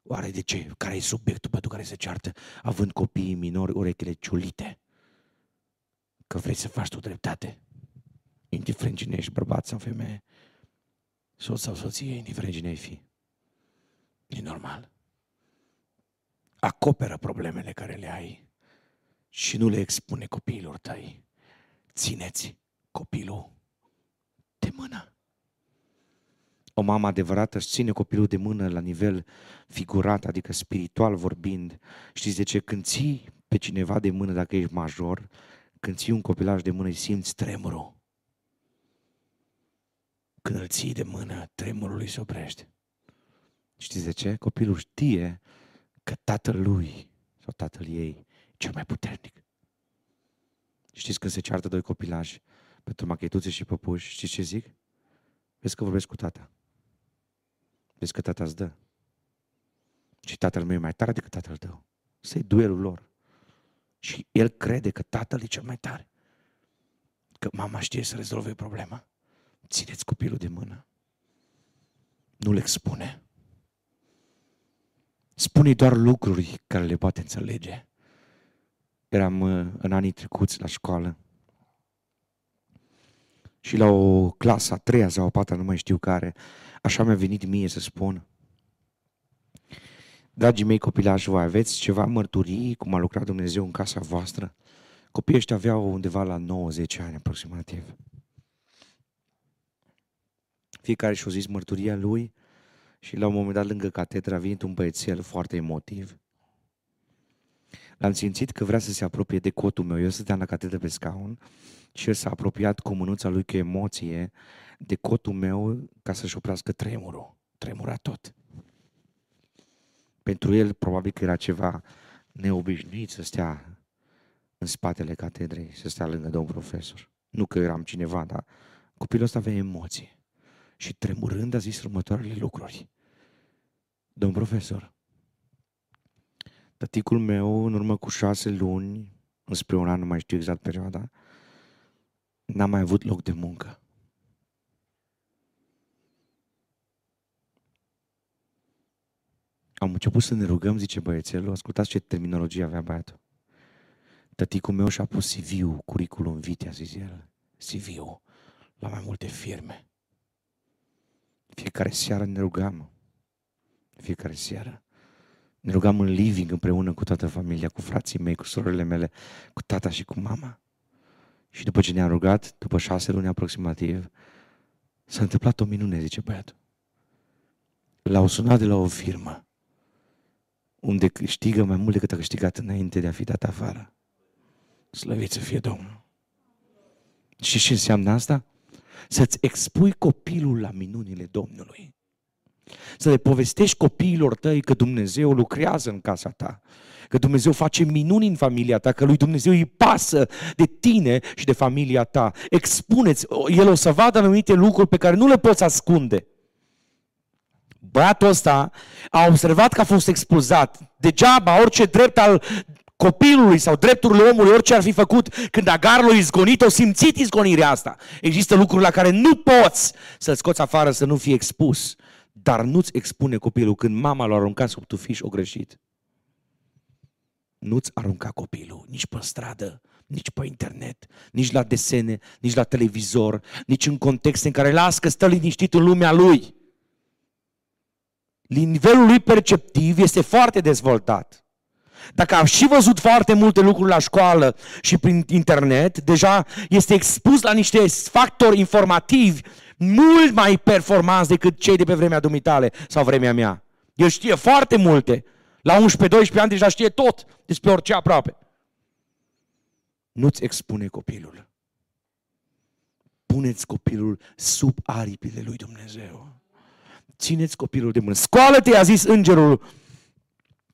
Oare de ce? Care e subiectul pentru care se ceartă, având copiii minori urechile ciulite? Că vrei să faci tu dreptate. Indiferent cine ești, bărbat sau femeie, soț sau soție, indiferent cine ai fi. E normal. Acoperă problemele care le ai și nu le expune copiilor tăi. Țineți copilul de mână. O mamă adevărată își ține copilul de mână la nivel figurat, adică spiritual vorbind. Știți de ce? Când ții pe cineva de mână, dacă ești major, când ții un copilaj de mână, simți tremurul. Când îl ții de mână, tremurul lui se oprește. Știți de ce? Copilul știe că tatăl lui sau tatăl ei e cel mai puternic. Știți când se ceartă doi copilași pentru machetuțe și păpuși, știți ce zic? Vezi că vorbesc cu tata. Vezi că tata îți dă. Și tatăl meu e mai tare decât tatăl tău. Să-i duelul lor. Și el crede că tatăl e cel mai tare. Că mama știe să rezolve problema. Țineți copilul de mână. Nu-l expune. Spune doar lucruri care le poate înțelege. Eram uh, în anii trecuți la școală și la o clasă a treia sau a patra, nu mai știu care, așa mi-a venit mie să spun, Dragii mei copilași, voi aveți ceva mărturii cum a lucrat Dumnezeu în casa voastră? Copiii ăștia aveau undeva la 90 ani aproximativ. Fiecare și-a zis mărturia lui și la un moment dat lângă catedra a venit un băiețel foarte emotiv. L-am simțit că vrea să se apropie de cotul meu. Eu stăteam la catedră pe scaun și el s-a apropiat cu mânuța lui cu emoție de cotul meu ca să-și oprească tremurul. Tremura tot. Pentru el probabil că era ceva neobișnuit să stea în spatele catedrei, să stea lângă domn profesor. Nu că eram cineva, dar copilul ăsta avea emoții. Și tremurând a zis următoarele lucruri. Domn profesor, tăticul meu în urmă cu șase luni, înspre un an, nu mai știu exact perioada, n-a mai avut loc de muncă. Am început să ne rugăm, zice băiețelul, ascultați ce terminologie avea băiatul. Tăticul meu și-a pus CV-ul, curriculum vitae, a zis el. CV-ul la mai multe firme. Fiecare seară ne rugam. Fiecare seară. Ne rugam în living împreună cu toată familia, cu frații mei, cu surorile mele, cu tata și cu mama. Și după ce ne-am rugat, după șase luni aproximativ, s-a întâmplat o minune, zice băiatul. L-au sunat de la o firmă unde câștigă mai mult decât a câștigat înainte de a fi dat afară. Slăvit să fie Domnul. Și ce înseamnă asta? Să-ți expui copilul la minunile Domnului. Să le povestești copiilor tăi că Dumnezeu lucrează în casa ta, că Dumnezeu face minuni în familia ta, că lui Dumnezeu îi pasă de tine și de familia ta. Expuneți, el o să vadă anumite lucruri pe care nu le poți ascunde. Băiatul ăsta a observat că a fost expulzat. Degeaba, orice drept al copilului sau drepturile omului, orice ar fi făcut, când Agar l-a izgonit, o simțit izgonirea asta. Există lucruri la care nu poți să-l scoți afară să nu fie expus, dar nu-ți expune copilul când mama l-a aruncat sub tufiș o greșit. Nu-ți arunca copilul nici pe stradă, nici pe internet, nici la desene, nici la televizor, nici în contexte în care las că stă liniștit în lumea lui. Nivelul lui perceptiv este foarte dezvoltat. Dacă am și văzut foarte multe lucruri la școală și prin internet, deja este expus la niște factori informativi mult mai performanți decât cei de pe vremea dumitale sau vremea mea. El știe foarte multe. La 11-12 ani deja știe tot despre orice aproape. Nu-ți expune copilul. Puneți copilul sub aripile lui Dumnezeu. Țineți copilul de mână. Scoală-te, a zis îngerul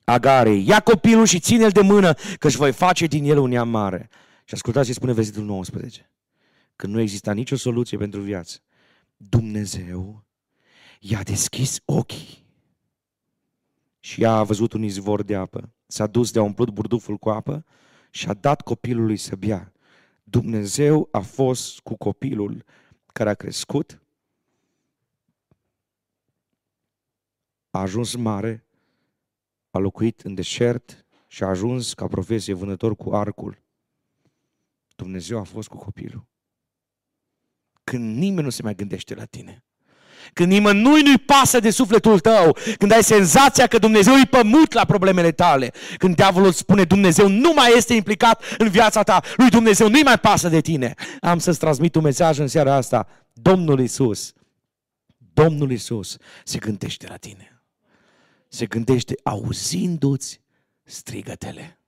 Agarei. Ia copilul și ține-l de mână, că își voi face din el un neam mare. Și ascultați ce spune versetul 19. Când nu exista nicio soluție pentru viață, Dumnezeu i-a deschis ochii și ea a văzut un izvor de apă. S-a dus de a umplut burduful cu apă și a dat copilului să bea. Dumnezeu a fost cu copilul care a crescut, a ajuns mare, a locuit în deșert și a ajuns ca profesie vânător cu arcul. Dumnezeu a fost cu copilul. Când nimeni nu se mai gândește la tine. Când nimănui nu-i pasă de sufletul tău, când ai senzația că Dumnezeu îi pămut la problemele tale, când diavolul îți spune Dumnezeu nu mai este implicat în viața ta, lui Dumnezeu nu-i mai pasă de tine. Am să-ți transmit un mesaj în seara asta. Domnul Isus, Domnul Isus se gândește la tine. Se gândește auzindu-ți strigătele.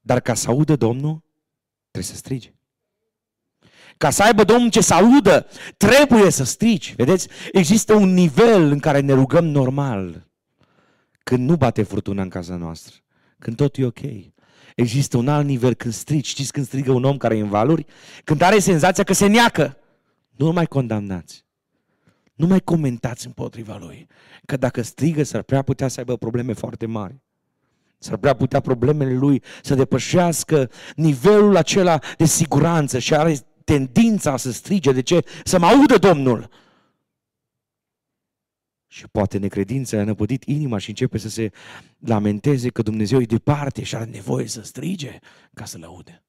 Dar ca să audă Domnul, trebuie să strigi. Ca să aibă Domnul ce să audă, trebuie să strici. Vedeți? Există un nivel în care ne rugăm normal. Când nu bate furtuna în casa noastră. Când tot e ok. Există un alt nivel când strici. Știți când strigă un om care e în valuri? Când are senzația că se neacă. Nu mai condamnați. Nu mai comentați împotriva lui. Că dacă strigă, s-ar prea putea să aibă probleme foarte mari. S-ar prea putea problemele lui să depășească nivelul acela de siguranță și are tendința să strige. De ce? Să mă audă Domnul. Și poate necredința a năpădit inima și începe să se lamenteze că Dumnezeu e departe și are nevoie să strige ca să-L aude.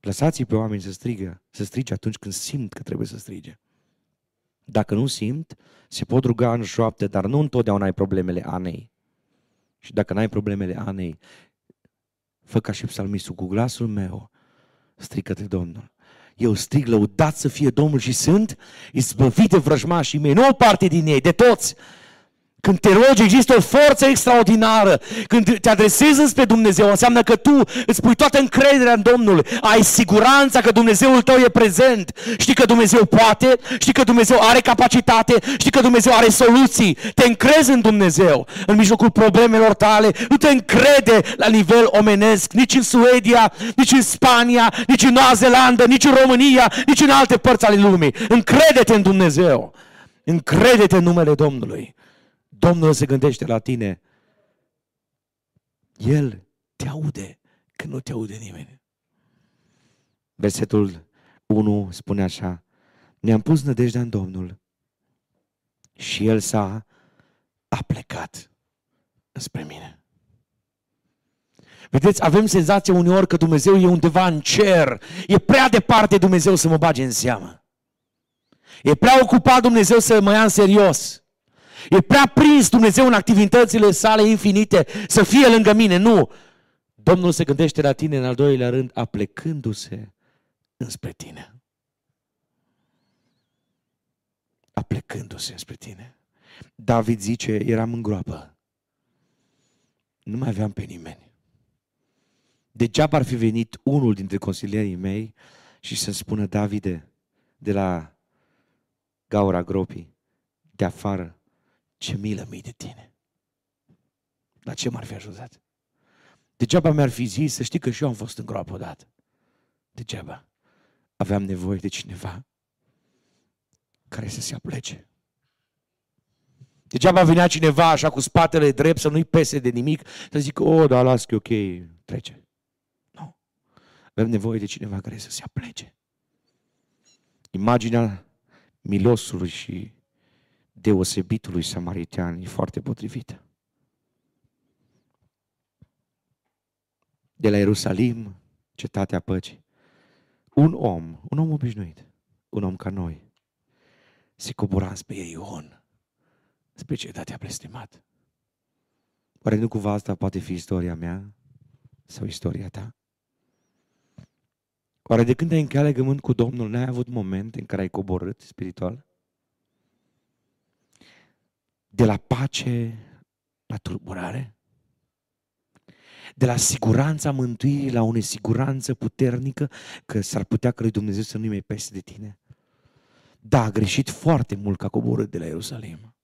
Lăsați-i pe oameni să strigă, să strige atunci când simt că trebuie să strige. Dacă nu simt, se pot ruga în șoapte, dar nu întotdeauna ai problemele Anei. Și dacă n-ai problemele Anei, fă ca și psalmistul cu glasul meu, strică-te Domnul. Eu strig, lăudat să fie Domnul și sunt izbăvit de vrăjmașii mei, nu o parte din ei, de toți. Când te rogi, există o forță extraordinară. Când te adresezi înspre Dumnezeu, înseamnă că tu îți pui toată încrederea în Domnul. Ai siguranța că Dumnezeul tău e prezent. Știi că Dumnezeu poate, știi că Dumnezeu are capacitate, știi că Dumnezeu are soluții. Te încrezi în Dumnezeu. În mijlocul problemelor tale, nu te încrede la nivel omenesc, nici în Suedia, nici în Spania, nici în Noua Zeelandă, nici în România, nici în alte părți ale lumii. Încrede-te în Dumnezeu. Încrede-te în numele Domnului. Domnul se gândește la tine. El te aude când nu te aude nimeni. Versetul 1 spune așa, ne-am pus nădejdea în Domnul și El s-a a plecat spre mine. Vedeți, avem senzația uneori că Dumnezeu e undeva în cer. E prea departe Dumnezeu să mă bage în seamă. E prea ocupat Dumnezeu să mă ia în serios. E prea prins Dumnezeu în activitățile sale infinite să fie lângă mine. Nu! Domnul se gândește la tine în al doilea rând, aplecându-se înspre tine. Aplecându-se înspre tine. David zice, eram în groapă. Nu mai aveam pe nimeni. Degeaba ar fi venit unul dintre consilierii mei și să-mi spună, Davide, de la gaura gropii, de afară, ce milă mi de tine. La ce m-ar fi ajutat? Degeaba mi-ar fi zis să știi că și eu am fost în groapă odată. Degeaba. Aveam nevoie de cineva care să se aplece. Degeaba venea cineva așa cu spatele drept să nu-i pese de nimic, să zic, o, oh, da, las că ok, trece. Nu. Avem nevoie de cineva care să se aplece. Imaginea milosului și deosebitului samaritean e foarte potrivită. De la Ierusalim, cetatea păcii, un om, un om obișnuit, un om ca noi, se cobora spre Ion, spre cetatea blestemat. Oare nu cumva asta poate fi istoria mea sau istoria ta? Oare de când ai încheiat legământ cu Domnul, n-ai avut momente în care ai coborât spiritual? De la pace la tulburare? De la siguranța mântuirii la o nesiguranță puternică că s-ar putea că lui Dumnezeu să nu-i mai peste de tine? Da, a greșit foarte mult că a coborât de la Ierusalim.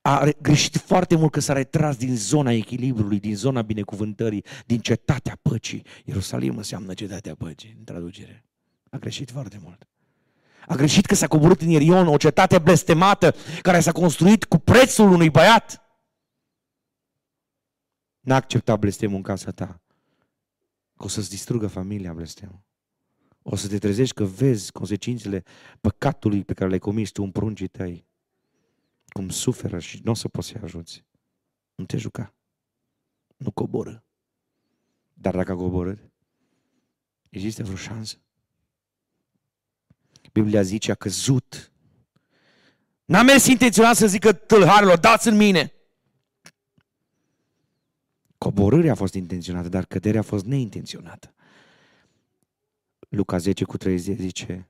A greșit foarte mult că s-a retras din zona echilibrului, din zona binecuvântării, din cetatea păcii. Ierusalim înseamnă cetatea păcii, în traducere. A greșit foarte mult. A greșit că s-a coborât în Irion, o cetate blestemată, care s-a construit cu prețul unui băiat. N-a acceptat blestemul în casa ta. Că o să-ți distrugă familia blestemul. O să te trezești că vezi consecințele păcatului pe care le-ai comis tu în pruncii tăi. Cum suferă și nu o să poți să-i ajuți. Nu te juca. Nu coboră. Dar dacă a coborât, există vreo șansă? Biblia zice, a căzut. N-a mers intenționat să zică tâlharilor, dați în mine. Coborârea a fost intenționată, dar căderea a fost neintenționată. Luca 10 cu 30 zice,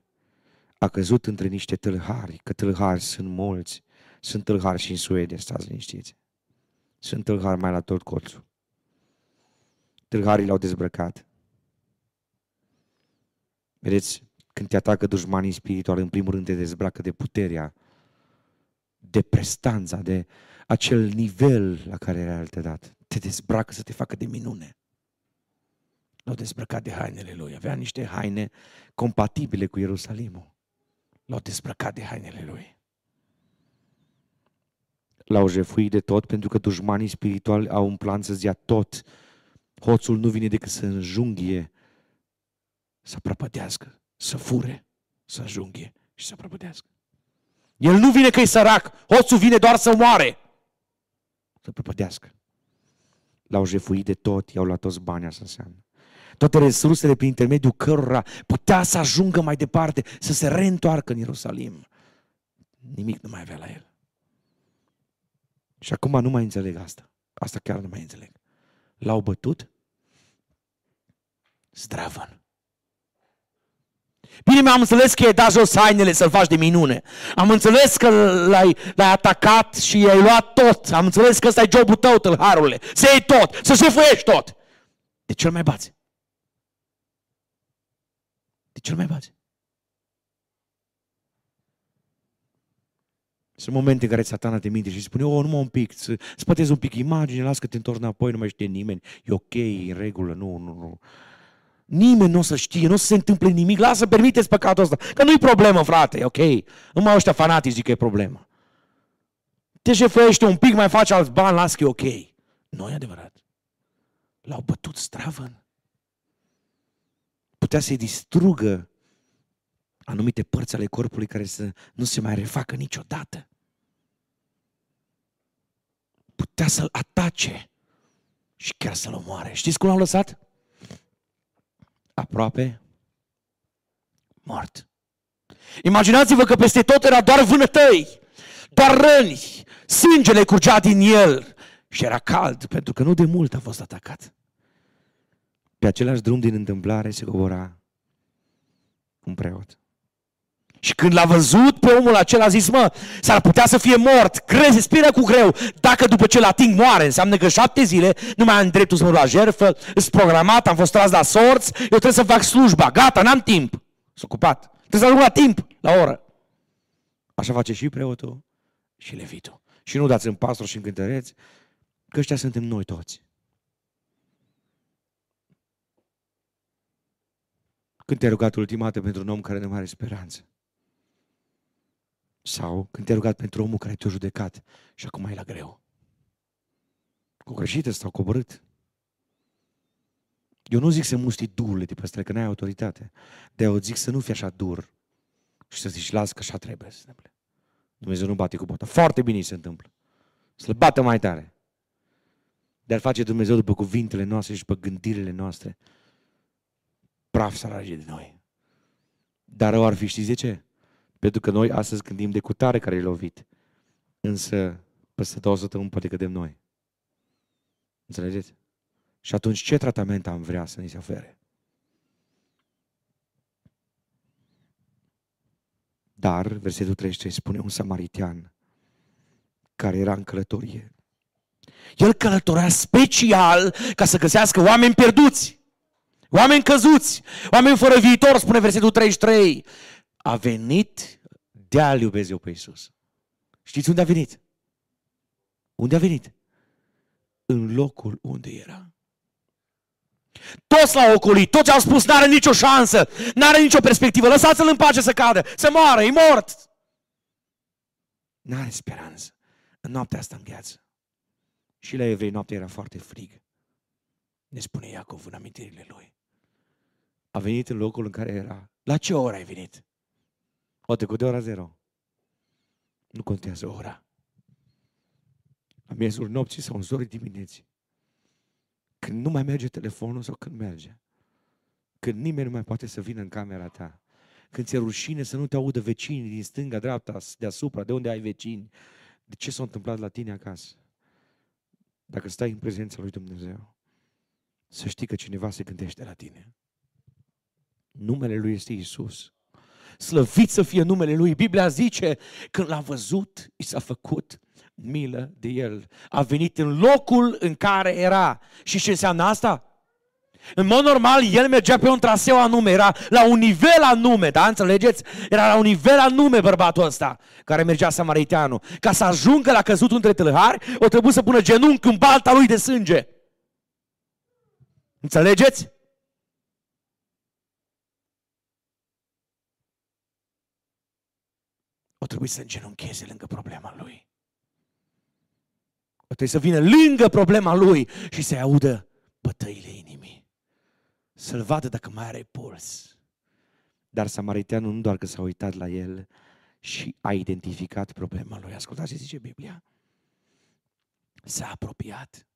a căzut între niște tâlhari, că tâlhari sunt mulți. Sunt tâlhari și în Suedia, stați liniștiți. Sunt tâlhari mai la tot colțul. Tâlharii l-au dezbrăcat. Vedeți, când te atacă dușmanii spirituali, în primul rând te dezbracă de puterea, de prestanța, de acel nivel la care era alte dat. Te dezbracă să te facă de minune. L-au dezbrăcat de hainele lui. Avea niște haine compatibile cu Ierusalimul. L-au dezbrăcat de hainele lui. L-au jefuit de tot pentru că dușmanii spirituali au un plan să-ți ia tot. Hoțul nu vine decât să înjunghie, să prăpădească, să fure, să înjunghie și să prăpădească. El nu vine că e sărac, hoțul vine doar să moare, să prăpădească. L-au jefuit de tot, i-au luat toți banii, asta înseamnă toate resursele prin intermediul cărora putea să ajungă mai departe, să se reîntoarcă în Ierusalim. Nimic nu mai avea la el. Și acum nu mai înțeleg asta. Asta chiar nu mai înțeleg. L-au bătut? Zdravăn. Bine, mi-am înțeles că i-ai dat jos hainele să-l faci de minune. Am înțeles că l-ai, l-ai atacat și i-ai luat tot. Am înțeles că ăsta e jobul tău, tâlharule. Să iei tot, să șefuiești tot. De ce mai bați? De ce mai bați? Sunt momente în care satana te minte și spune, oh, numai un pic, să spătezi un pic imagine, las că te întorci înapoi, nu mai știe nimeni, e ok, e în regulă, nu, nu, nu. Nimeni nu o să știe, nu o să se întâmple nimic, lasă, permiteți păcatul ăsta, că nu-i problemă, frate, ok? Numai ăștia fanatici zic că e problemă. Te șefuiește un pic, mai faci alți bani, las că e ok. Nu e adevărat. L-au bătut stravăn putea să-i distrugă anumite părți ale corpului care să nu se mai refacă niciodată. Putea să-l atace și chiar să-l omoare. Știți cum l-au lăsat? Aproape mort. Imaginați-vă că peste tot era doar vânătăi, doar răni, sângele curgea din el și era cald pentru că nu de mult a fost atacat. Pe același drum din întâmplare se cobora un preot. Și când l-a văzut pe omul acela a zis, mă, s-ar putea să fie mort, crezi, spiră cu greu. Dacă după ce l ating moare, înseamnă că șapte zile nu mai am dreptul să mă la jertfă, sunt programat, am fost tras la sorți, eu trebuie să fac slujba, gata, n-am timp. S-a ocupat. Trebuie să ajung la timp, la oră. Așa face și preotul și levitul. Și nu dați în pastor și în cântăreți, că ăștia suntem noi toți. Când te-ai rugat ultima dată pentru un om care nu mai are speranță? Sau când te-ai rugat pentru omul care te-a judecat și acum e la greu. Cu greșită sau coborât. Eu nu zic să muști dururile de păstre, că n-ai autoritate. De eu zic să nu fii așa dur și să zici, las că așa trebuie să se întâmple. Dumnezeu nu bate cu bota. Foarte bine se întâmplă. Să-l bată mai tare. Dar face Dumnezeu după cuvintele noastre și după gândirile noastre. Praf să rage de noi. Dar rău ar fi, știți de ce? Pentru că noi astăzi gândim de cutare care e lovit. Însă, peste două săptămâni poate cădem noi. Înțelegeți? Și atunci ce tratament am vrea să ni se ofere? Dar, versetul 33 spune un samaritean care era în călătorie. El călătorea special ca să găsească oameni pierduți, oameni căzuți, oameni fără viitor, spune versetul 33. A venit de a-L iubezi eu pe Iisus. Știți unde a venit? Unde a venit? În locul unde era. Toți l-au ocolit, toți au spus, n-are nicio șansă, n-are nicio perspectivă, lăsați-l în pace să cadă, să moară, e mort. N-are speranță. În noaptea asta îngheață. Și la evrei noaptea era foarte frig. Ne spune Iacov în amintirile lui. A venit în locul în care era. La ce oră ai venit? O trecut de ora zero. Nu contează ora. La miezul nopții sau în zorii dimineții. Când nu mai merge telefonul sau când merge. Când nimeni nu mai poate să vină în camera ta. Când ți-e rușine să nu te audă vecinii din stânga, dreapta, deasupra, de unde ai vecini. De ce s-a întâmplat la tine acasă? Dacă stai în prezența lui Dumnezeu, să știi că cineva se gândește la tine. Numele lui este Isus. Slăvit să fie numele lui. Biblia zice, când l-a văzut, i s-a făcut milă de el. A venit în locul în care era. Și ce înseamnă asta? În mod normal, el mergea pe un traseu anume, era la un nivel anume, da? Înțelegeți? Era la un nivel anume bărbatul ăsta care mergea samariteanul. Ca să ajungă la căzut între tâlhari, o trebuie să pună genunchi în balta lui de sânge. Înțelegeți? O trebuie să îngenuncheze lângă problema lui. O trebuie să vină lângă problema lui și să-i audă bătăile inimii să-l vadă dacă mai are puls. Dar samariteanul nu doar că s-a uitat la el și a identificat problema lui. Ascultați ce zice Biblia. S-a apropiat.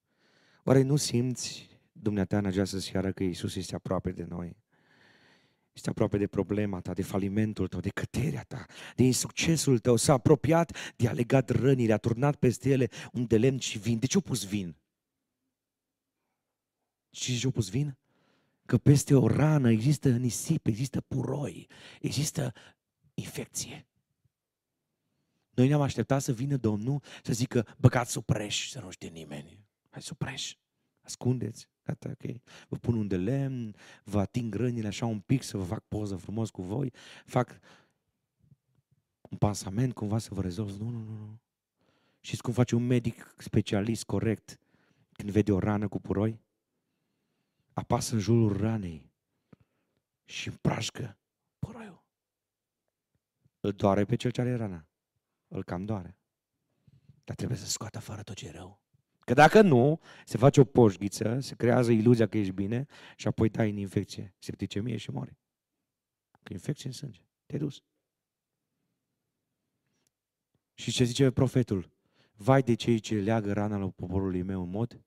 Oare nu simți, dumneata, în această seară că Iisus este aproape de noi? Este aproape de problema ta, de falimentul tău, de căterea ta, de insuccesul tău. S-a apropiat de a legat rănile, a turnat peste ele un de lemn și vin. De ce au pus vin? Și ce au pus vin? că peste o rană există nisip, există puroi, există infecție. Noi ne-am așteptat să vină Domnul să zică, băgați supreș, să nu știe nimeni. Hai supreș, ascundeți, gata, ok. Vă pun un de lemn, vă ating rănile așa un pic să vă fac poză frumos cu voi, fac un pansament cumva să vă rezolv. Nu, nu, nu, nu. Știți cum face un medic specialist corect când vede o rană cu puroi? apasă în jurul ranei și împrașcă păroiul. Îl doare pe cel ce are rana. Îl cam doare. Dar trebuie să scoată afară tot ce e rău. Că dacă nu, se face o poșghiță, se creează iluzia că ești bine și apoi dai în infecție, septicemie și mori. Că infecție în sânge. Te-ai dus. Și ce zice profetul? Vai de cei ce leagă rana lui poporului meu în mod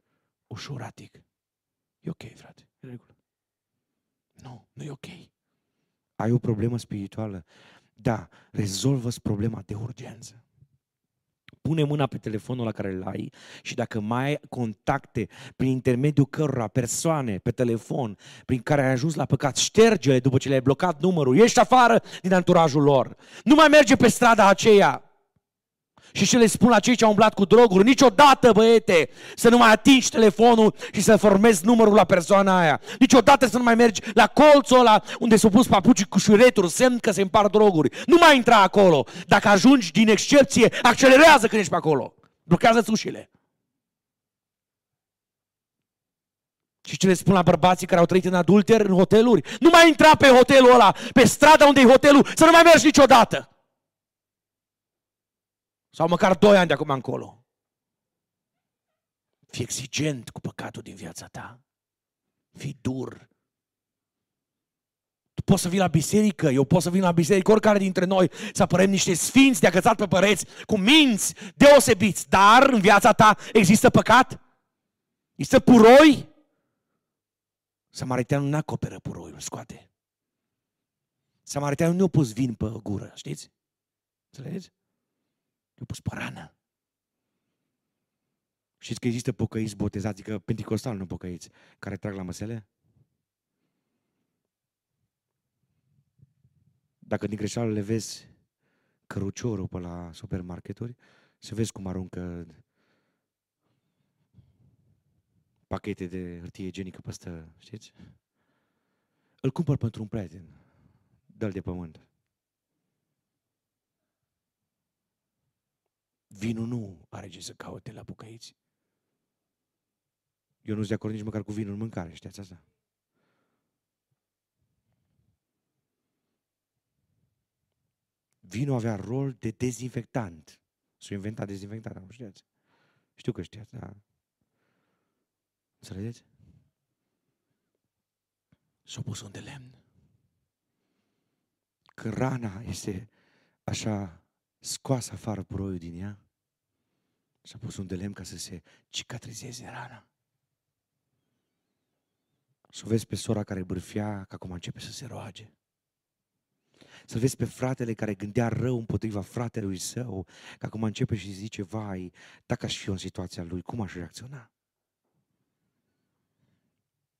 ușuratic. E ok, frate, e regulă. Nu, nu e ok. Ai o problemă spirituală? Da, rezolvă-ți problema de urgență. Pune mâna pe telefonul la care îl ai și dacă mai ai contacte prin intermediul cărora persoane pe telefon prin care ai ajuns la păcat, șterge-le după ce le-ai blocat numărul, ești afară din anturajul lor. Nu mai merge pe strada aceea. Și ce le spun la cei ce au umblat cu droguri, niciodată, băiete, să nu mai atingi telefonul și să formezi numărul la persoana aia. Niciodată să nu mai mergi la colțul ăla unde s-au pus papucii cu șureturi, semn că se împar droguri. Nu mai intra acolo. Dacă ajungi din excepție, accelerează când ești pe acolo. Blochează ușile. Și ce le spun la bărbații care au trăit în adulter, în hoteluri? Nu mai intra pe hotelul ăla, pe strada unde e hotelul, să nu mai mergi niciodată. Sau măcar doi ani de acum încolo. Fii exigent cu păcatul din viața ta. Fii dur. Tu poți să vii la biserică, eu pot să vin la biserică, oricare dintre noi, să apărăm niște sfinți de agățat pe păreți, cu minți deosebiți. Dar în viața ta există păcat? Există puroi? Samariteanul nu acoperă puroiul, scoate. Samariteanul nu a pus vin pe gură, știți? Înțelegeți? I-a pus pe rană. Știți că există pocăiți botezați, adică pentecostal, nu pocăiți, care trag la măsele? Dacă din greșeală le vezi căruciorul pe la supermarketuri, să vezi cum aruncă pachete de hârtie igienică peste, știți? Îl cumpăr pentru un prieten, dă de pământ. Vinul nu are ce să caute la bucăiți. Eu nu sunt de acord nici măcar cu vinul în mâncare, știați asta? Vinul avea rol de dezinfectant. S-a inventat dezinfectarea, nu știați? Știu că știați, dar... Înțelegeți? S-a pus un de lemn. Că rana este așa scoasă afară puroiul din ea, s-a pus un de lemn ca să se cicatrizeze rana. Să vezi pe sora care bârfea, că acum începe să se roage. Să vezi pe fratele care gândea rău împotriva fratelui său, că acum începe și zice, vai, dacă aș fi eu în situația lui, cum aș reacționa?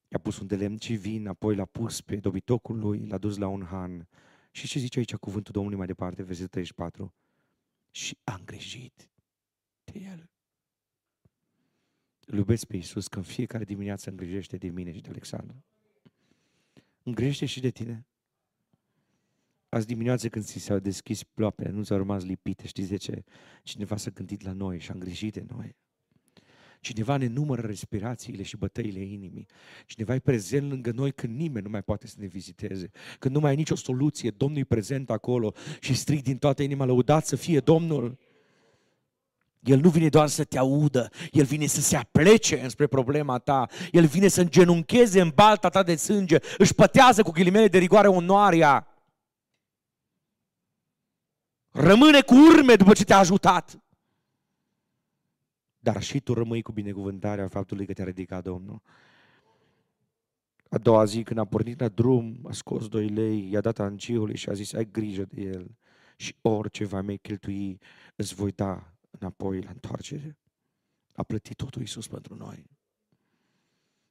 I-a pus un de lemn și vin, apoi l-a pus pe dobitocul lui, l-a dus la un han. Și ce zice aici cuvântul Domnului mai departe, versetul 34? Și a îngrijit de el. Îl iubesc pe Iisus că în fiecare dimineață îngrijește de mine și de Alexandru. Îngrijește și de tine. Azi dimineață când ți s-au deschis ploapele, nu ți-au rămas lipite, știți de ce? Cineva s-a gândit la noi și a îngrijit de noi. Cineva ne numără respirațiile și bătăile inimii. Cineva e prezent lângă noi când nimeni nu mai poate să ne viziteze. Când nu mai ai nicio soluție, Domnul e prezent acolo și strig din toată inima, lăudat să fie Domnul. El nu vine doar să te audă, El vine să se aplece înspre problema ta, El vine să îngenuncheze în balta ta de sânge, își pătează cu ghilimele de rigoare onoarea. Rămâne cu urme după ce te-a ajutat. Dar și tu rămâi cu binecuvântarea faptului că te-a ridicat Domnul. A doua zi, când a pornit la drum, a scos doi lei, i-a dat anciului și a zis, ai grijă de el și orice va mai cheltui, îți voi da înapoi la întoarcere. A plătit totul Iisus pentru noi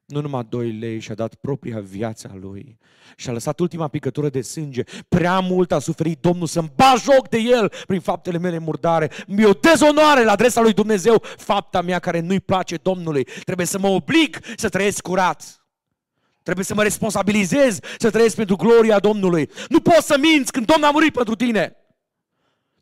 nu numai doi lei, și-a dat propria viață a lui și a lăsat ultima picătură de sânge. Prea mult a suferit Domnul să-mi ba joc de el prin faptele mele murdare. Mi-o dezonoare la adresa lui Dumnezeu, fapta mea care nu-i place Domnului. Trebuie să mă oblig să trăiesc curat. Trebuie să mă responsabilizez să trăiesc pentru gloria Domnului. Nu poți să minți când Domnul a murit pentru tine.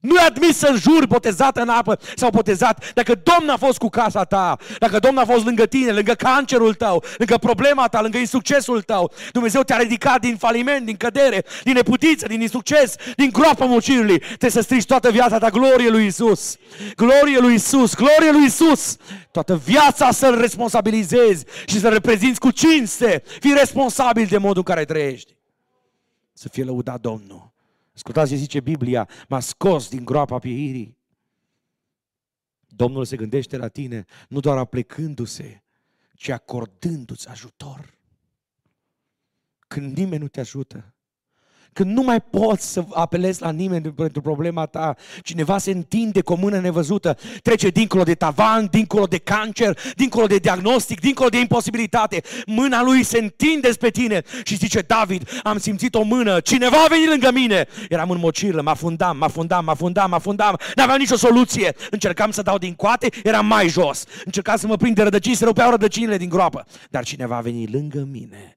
Nu e admis să juri botezat în apă sau botezat dacă Domnul a fost cu casa ta, dacă Domnul a fost lângă tine, lângă cancerul tău, lângă problema ta, lângă insuccesul tău. Dumnezeu te-a ridicat din faliment, din cădere, din neputiță, din insucces, din groapa mucirii. Trebuie să strigi toată viața ta glorie lui Isus. Glorie lui Isus, glorie lui Isus. Toată viața să-L responsabilizezi și să reprezinți cu cinste. Fii responsabil de modul în care trăiești. Să fie lăudat Domnul. Ascultați ce zice Biblia, m-a scos din groapa pieirii. Domnul se gândește la tine, nu doar aplecându-se, ci acordându-ți ajutor. Când nimeni nu te ajută, când nu mai poți să apelezi la nimeni pentru problema ta, cineva se întinde cu o mână nevăzută, trece dincolo de tavan, dincolo de cancer, dincolo de diagnostic, dincolo de imposibilitate. Mâna lui se întinde spre tine și zice, David, am simțit o mână, cineva a venit lângă mine. Eram în mocirlă, mă afundam, mă afundam, mă afundam, mă afundam, n-aveam nicio soluție. Încercam să dau din coate, eram mai jos. Încercam să mă prind de rădăcini, să rupeau rădăcinile din groapă. Dar cineva a venit lângă mine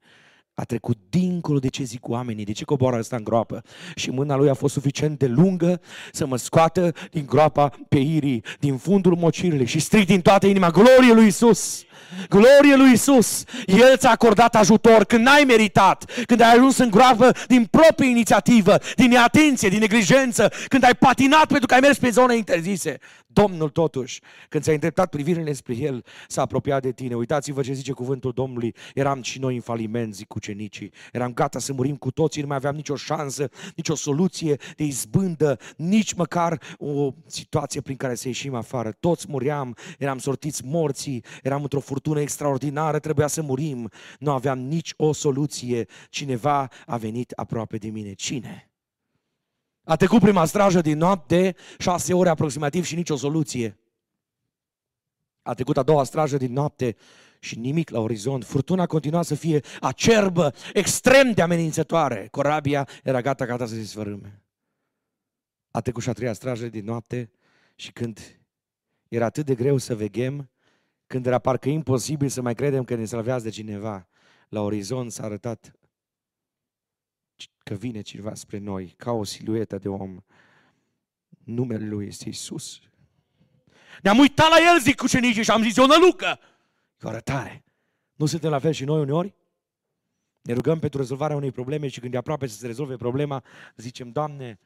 a trecut dincolo de ce zic oamenii, de ce coboară ăsta în groapă. Și mâna lui a fost suficient de lungă să mă scoată din groapa peirii, din fundul mocirilei și strig din toată inima, glorie lui Isus! Glorie lui Isus! El ți-a acordat ajutor când n-ai meritat, când ai ajuns în groapă din proprie inițiativă, din neatenție, din neglijență, când ai patinat pentru că ai mers pe zone interzise. Domnul totuși, când ți-ai îndreptat privirile spre El, s-a apropiat de tine. Uitați-vă ce zice cuvântul Domnului. Eram și noi în faliment, zic ucenicii. Eram gata să murim cu toții, nu mai aveam nicio șansă, nicio soluție de izbândă, nici măcar o situație prin care să ieșim afară. Toți muream, eram sortiți morții, eram într-o furtună extraordinară, trebuia să murim. Nu aveam nici o soluție. Cineva a venit aproape de mine. Cine? A trecut prima strajă din noapte, șase ore aproximativ și nicio soluție. A trecut a doua strajă din noapte și nimic la orizont. Furtuna continua să fie acerbă, extrem de amenințătoare. Corabia era gata, gata să se sfărâme. A trecut și a treia strajă din noapte și când era atât de greu să veghem, când era parcă imposibil să mai credem că ne salvează de cineva, la orizont s-a arătat că vine cineva spre noi, ca o siluetă de om. Numele lui este Isus. Ne-am uitat la el, zic ucenicii, și am zis, o nălucă. E o arătare. Nu suntem la fel și noi uneori? Ne rugăm pentru rezolvarea unei probleme și când e aproape să se rezolve problema, zicem, Doamne,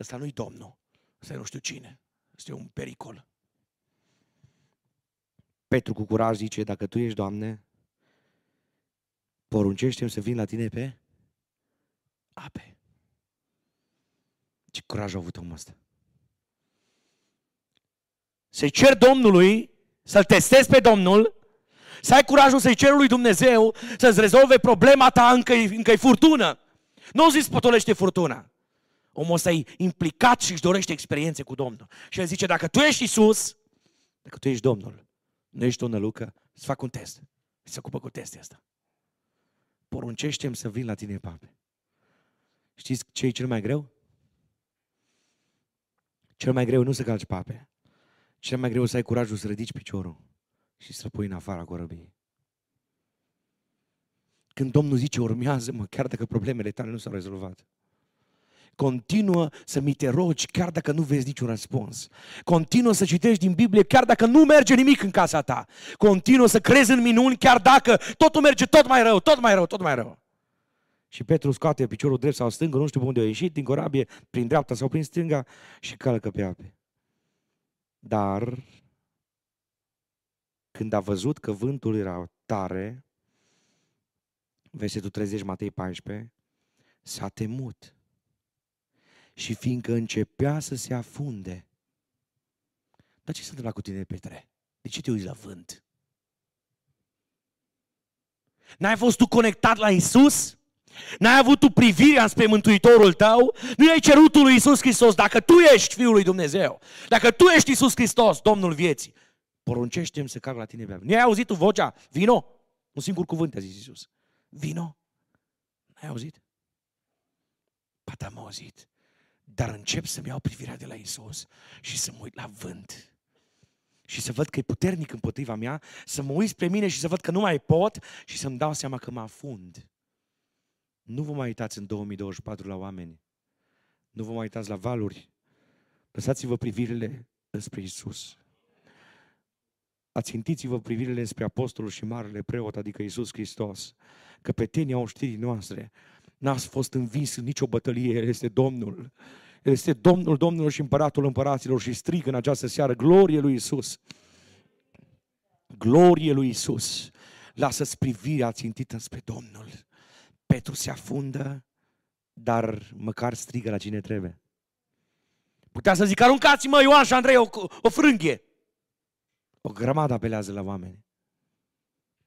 ăsta nu-i Domnul, ăsta e nu știu cine, ăsta e un pericol. Petru cu curaj zice, dacă Tu ești, Doamne, poruncește să vin la Tine pe ape. Ce curaj a avut omul ăsta. Să-i cer Domnului, să-L testezi pe Domnul, să ai curajul să-i cer lui Dumnezeu să-ți rezolve problema ta încă încă furtună. Nu zis potolește furtuna. Omul ăsta e implicat și își dorește experiențe cu Domnul. Și el zice, dacă tu ești Isus, dacă tu ești Domnul, nu ești o nălucă, să fac un test. Se ocupă cu testul ăsta. Poruncește-mi să vin la tine, pape. Știți ce e cel mai greu? Cel mai greu nu să calci pape. Cel mai greu să ai curajul să ridici piciorul și să pui în afara corăbiei. Când Domnul zice, urmează-mă, chiar dacă problemele tale nu s-au rezolvat. Continuă să mi te rogi chiar dacă nu vezi niciun răspuns. Continuă să citești din Biblie chiar dacă nu merge nimic în casa ta. Continuă să crezi în minuni chiar dacă totul merge tot mai rău, tot mai rău, tot mai rău. Și Petru scoate piciorul drept sau stâng, nu știu pe unde a ieșit, din corabie, prin dreapta sau prin stânga și calcă pe ape. Dar când a văzut că vântul era tare, versetul 30 Matei 14, s-a temut. Și fiindcă începea să se afunde, dar ce se întâmplă cu tine, Petre? De ce te uiți la vânt? N-ai fost tu conectat la Isus? N-ai avut tu privirea spre Mântuitorul tău? Nu ai cerut lui Isus Hristos, dacă tu ești Fiul lui Dumnezeu, dacă tu ești Isus Hristos, Domnul vieții, poruncește-mi să car la tine pe Nu ai auzit tu vocea? Vino! Un singur cuvânt a zis Isus. Vino! N-ai auzit? Poate am auzit. Dar încep să-mi iau privirea de la Isus și să mă uit la vânt și să văd că e puternic împotriva mea, să mă uit spre mine și să văd că nu mai pot și să-mi dau seama că mă afund. Nu vă mai uitați în 2024 la oameni. Nu vă mai uitați la valuri. Lăsați-vă privirile spre Isus. Ațintiți-vă privirile spre apostolul și marele preot, adică Isus Hristos. Că pe tine au știrii noastre. N-ați fost învins în nicio bătălie, El este Domnul. El este Domnul Domnilor și Împăratul Împăraților și strig în această seară, glorie lui Isus. Glorie lui Isus. Lasă-ți privirea țintită spre Domnul. Petru se afundă, dar măcar strigă la cine trebuie. Putea să zic, aruncați-mă Ioan și Andrei o, o frânghie. O grămadă apelează la oameni.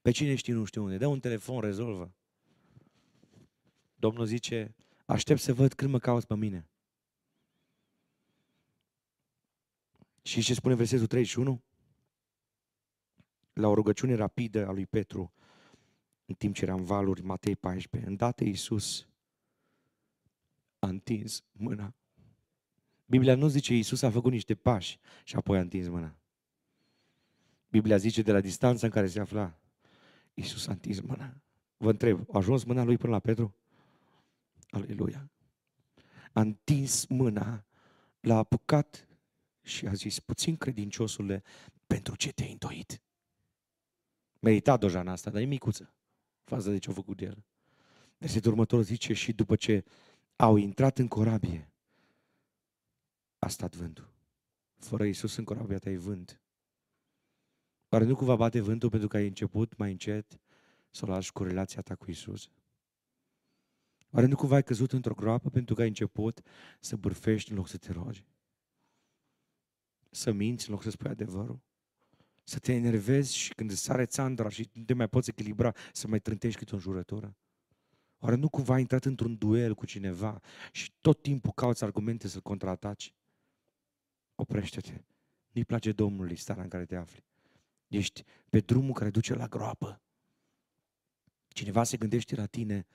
Pe cine știi, nu știu unde. Dă un telefon, rezolvă. Domnul zice, aștept să văd când mă cauți pe mine. Și ce spune versetul 31? La o rugăciune rapidă a lui Petru, în timp ce era în valuri, Matei 14, îndată Iisus a întins mâna. Biblia nu zice Iisus a făcut niște pași și apoi a întins mâna. Biblia zice de la distanța în care se afla, Iisus a întins mâna. Vă întreb, a ajuns mâna lui până la Petru? Aleluia! A întins mâna, l-a apucat și a zis, puțin credinciosule, pentru ce te-ai întoit? Merita Dojana asta, dar e micuță față de ce a făcut el. Versetul următor zice și după ce au intrat în corabie, a stat vântul. Fără Iisus în corabia ta e vânt. Oare nu cumva bate vântul pentru că ai început mai încet să o lași cu relația ta cu Isus? Oare nu cumva ai căzut într-o groapă pentru că ai început să bârfești în loc să te rogi? Să minți în loc să spui adevărul? Să te enervezi și când îți sare țandra și nu te mai poți echilibra, să mai trântești câte o jurătură? Oare nu cumva ai intrat într-un duel cu cineva și tot timpul cauți argumente să-l contraataci? Oprește-te. Nu-i place Domnului starea în care te afli. Ești pe drumul care duce la groapă. Cineva se gândește la tine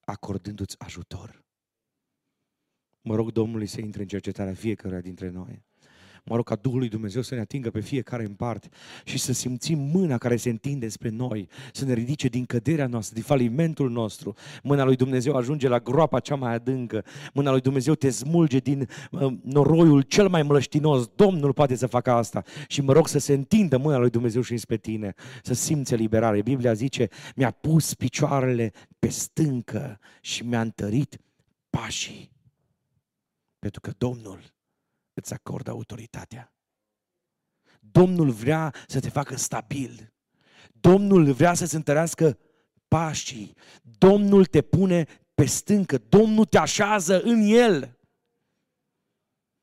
acordându-ți ajutor. Mă rog Domnului să intre în cercetarea fiecăruia dintre noi. Mă rog ca Duhul lui Dumnezeu să ne atingă pe fiecare în parte și să simțim mâna care se întinde spre noi, să ne ridice din căderea noastră, din falimentul nostru. Mâna lui Dumnezeu ajunge la groapa cea mai adâncă. Mâna lui Dumnezeu te smulge din uh, noroiul cel mai mlăștinos. Domnul poate să facă asta. Și mă rog să se întindă mâna lui Dumnezeu și spre tine, să simți eliberare. Biblia zice, mi-a pus picioarele pe stâncă și mi-a întărit pașii. Pentru că Domnul îți acordă autoritatea. Domnul vrea să te facă stabil. Domnul vrea să-ți întărească pașii. Domnul te pune pe stâncă. Domnul te așează în el.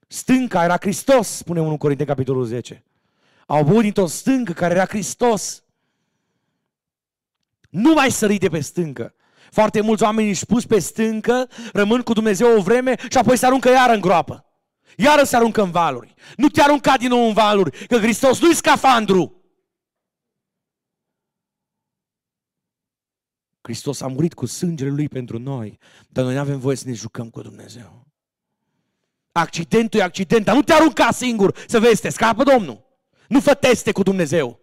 Stânca era Hristos, spune 1 Corinteni, capitolul 10. Au băut dintr-o stâncă care era Hristos. Nu mai sări de pe stâncă. Foarte mulți oameni își pus pe stâncă, rămân cu Dumnezeu o vreme și apoi se aruncă iară în groapă. Iară se aruncă în valuri. Nu te arunca din nou în valuri, că Hristos nu-i scafandru. Hristos a murit cu sângele Lui pentru noi, dar noi nu avem voie să ne jucăm cu Dumnezeu. Accidentul e accident, dar nu te arunca singur să vezi, te scapă Domnul. Nu fă teste cu Dumnezeu.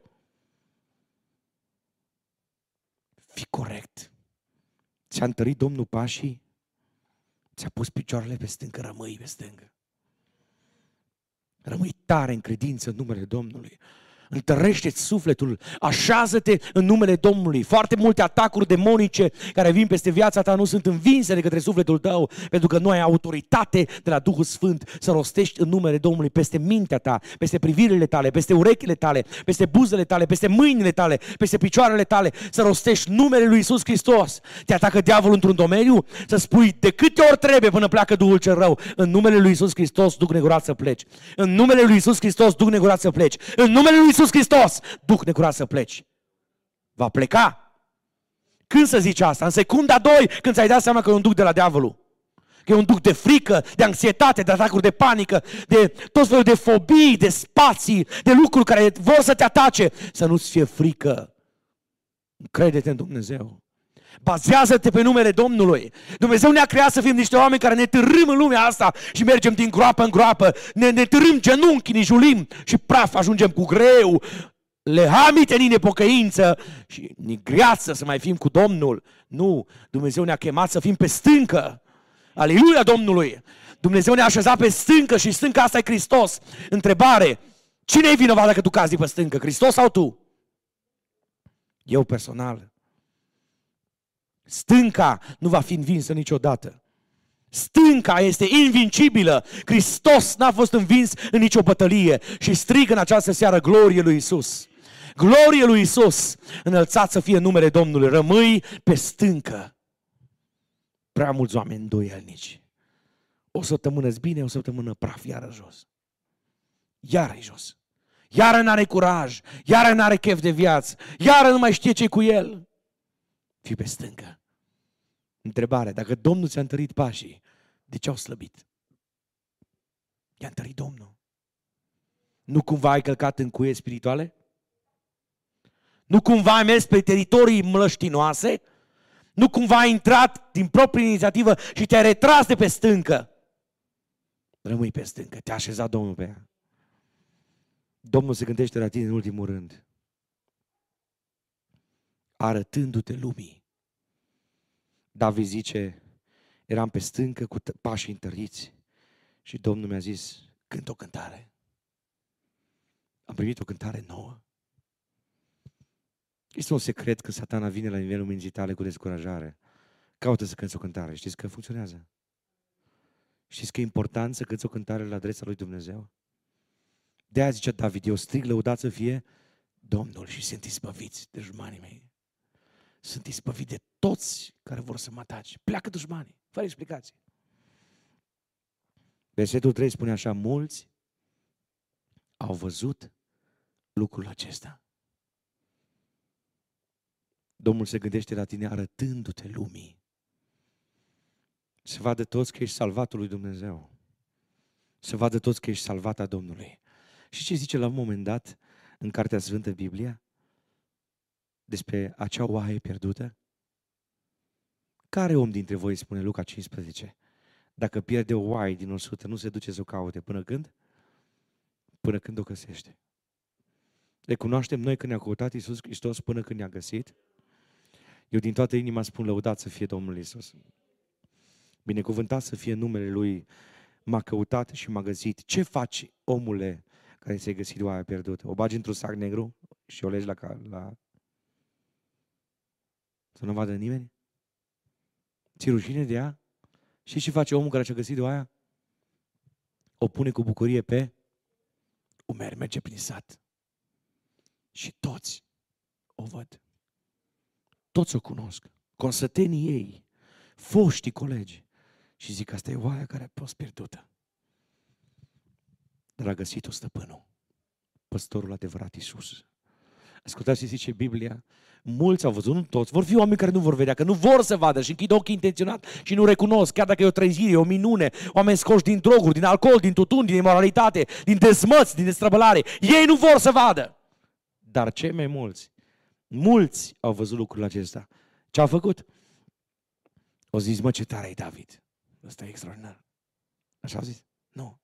Fi corect. Ți-a întărit Domnul pașii? Ți-a pus picioarele pe stâncă, rămâi pe stâncă. Rămâi tare în credință în numele Domnului. Întărește-ți sufletul, așează-te în numele Domnului. Foarte multe atacuri demonice care vin peste viața ta nu sunt învinse de către sufletul tău, pentru că nu ai autoritate de la Duhul Sfânt să rostești în numele Domnului peste mintea ta, peste privirile tale, peste urechile tale, peste buzele tale, peste mâinile tale, peste picioarele tale, să rostești numele lui Isus Hristos. Te atacă diavolul într-un domeniu, să spui de câte ori trebuie până pleacă Duhul cel rău. În numele lui Isus Hristos, duc negurat să pleci. În numele lui Isus Hristos, duc negurat să pleci. În numele lui Iisus Hristos, duc necurat să pleci. Va pleca. Când să zici asta? În secunda 2, când ți-ai dat seama că e un duc de la diavolul. Că e un duc de frică, de anxietate, de atacuri de panică, de tot felul de fobii, de spații, de lucruri care vor să te atace. Să nu-ți fie frică. Crede-te în Dumnezeu. Bazează-te pe numele Domnului. Dumnezeu ne-a creat să fim niște oameni care ne târâm în lumea asta și mergem din groapă în groapă. Ne, ne târâm genunchi, ne julim și praf ajungem cu greu. Le hamite în nepocăință și ni greață să mai fim cu Domnul. Nu, Dumnezeu ne-a chemat să fim pe stâncă. Aleluia Domnului! Dumnezeu ne-a așezat pe stâncă și stânca asta e Hristos. Întrebare, cine e vinovat dacă tu cazi pe stâncă, Hristos sau tu? Eu personal. Stânca nu va fi învinsă niciodată. Stânca este invincibilă. Hristos n-a fost învins în nicio bătălie și strigă în această seară glorie lui Isus. Glorie lui Isus. Înălțat să fie numele Domnului. Rămâi pe stâncă. Prea mulți oameni îndoielnici. O săptămână bine, o săptămână praf, iară jos. Iară jos. Iară n-are curaj, iară n-are chef de viață, iară nu mai știe ce cu el. Fii pe stâncă. Întrebare, dacă Domnul ți-a întărit pașii, de ce au slăbit? I-a întărit Domnul. Nu cumva ai călcat în cuie spirituale? Nu cumva ai mers pe teritorii mlăștinoase? Nu cumva ai intrat din proprie inițiativă și te-ai retras de pe stâncă? Rămâi pe stâncă, te-a așezat Domnul pe ea. Domnul se gândește la tine în ultimul rând, arătându-te lumii David zice, eram pe stâncă cu pașii întăriți și Domnul mi-a zis, cânt o cântare. Am primit o cântare nouă. Știți un secret că satana vine la nivelul minții tale cu descurajare? Caută să cânți o cântare. Știți că funcționează? Știți că e important să cânți o cântare la adresa lui Dumnezeu? De aia zicea David, eu strig lăudat să fie Domnul și sunt izbăviți de dușmanii mei. Sunt izbăviți de toți care vor să mă atace. Pleacă dușmanii, fără explicații. Versetul 3 spune așa, mulți au văzut lucrul acesta. Domnul se gândește la tine arătându-te lumii. Să vadă toți că ești salvatul lui Dumnezeu. Să vadă toți că ești salvat a Domnului. Și ce zice la un moment dat în Cartea Sfântă Biblia? Despre acea oaie pierdută? Care om dintre voi, spune Luca 15, dacă pierde o oaie din 100, nu se duce să o caute până când? Până când o găsește. Recunoaștem noi că ne-a căutat Iisus Hristos până când ne-a găsit? Eu din toată inima spun lăudat să fie Domnul Iisus. Binecuvântat să fie numele Lui. M-a căutat și m-a găsit. Ce faci, omule, care ți-ai găsit oaia pierdută? O bagi într-un sac negru și o legi la, la... Să nu vadă nimeni? Ți rușine de ea? Și ce face omul care și-a găsit oaia? O pune cu bucurie pe umeri, merge prin sat. Și toți o văd. Toți o cunosc. Consătenii ei, foștii colegi. Și zic, asta e oaia care a fost pierdută. Dar a găsit-o stăpânul, păstorul adevărat Iisus. Ascultați ce zice Biblia, mulți au văzut, nu toți, vor fi oameni care nu vor vedea, că nu vor să vadă și închid ochii intenționat și nu recunosc, chiar dacă e o trezire, e o minune, oameni scoși din droguri, din alcool, din tutun, din imoralitate, din dezmăți, din destrăbălare. Ei nu vor să vadă. Dar cei mai mulți, mulți au văzut lucrul acesta. Ce a făcut? O zis, mă, ce tare e David. Ăsta e extraordinar. Așa au zis? Nu.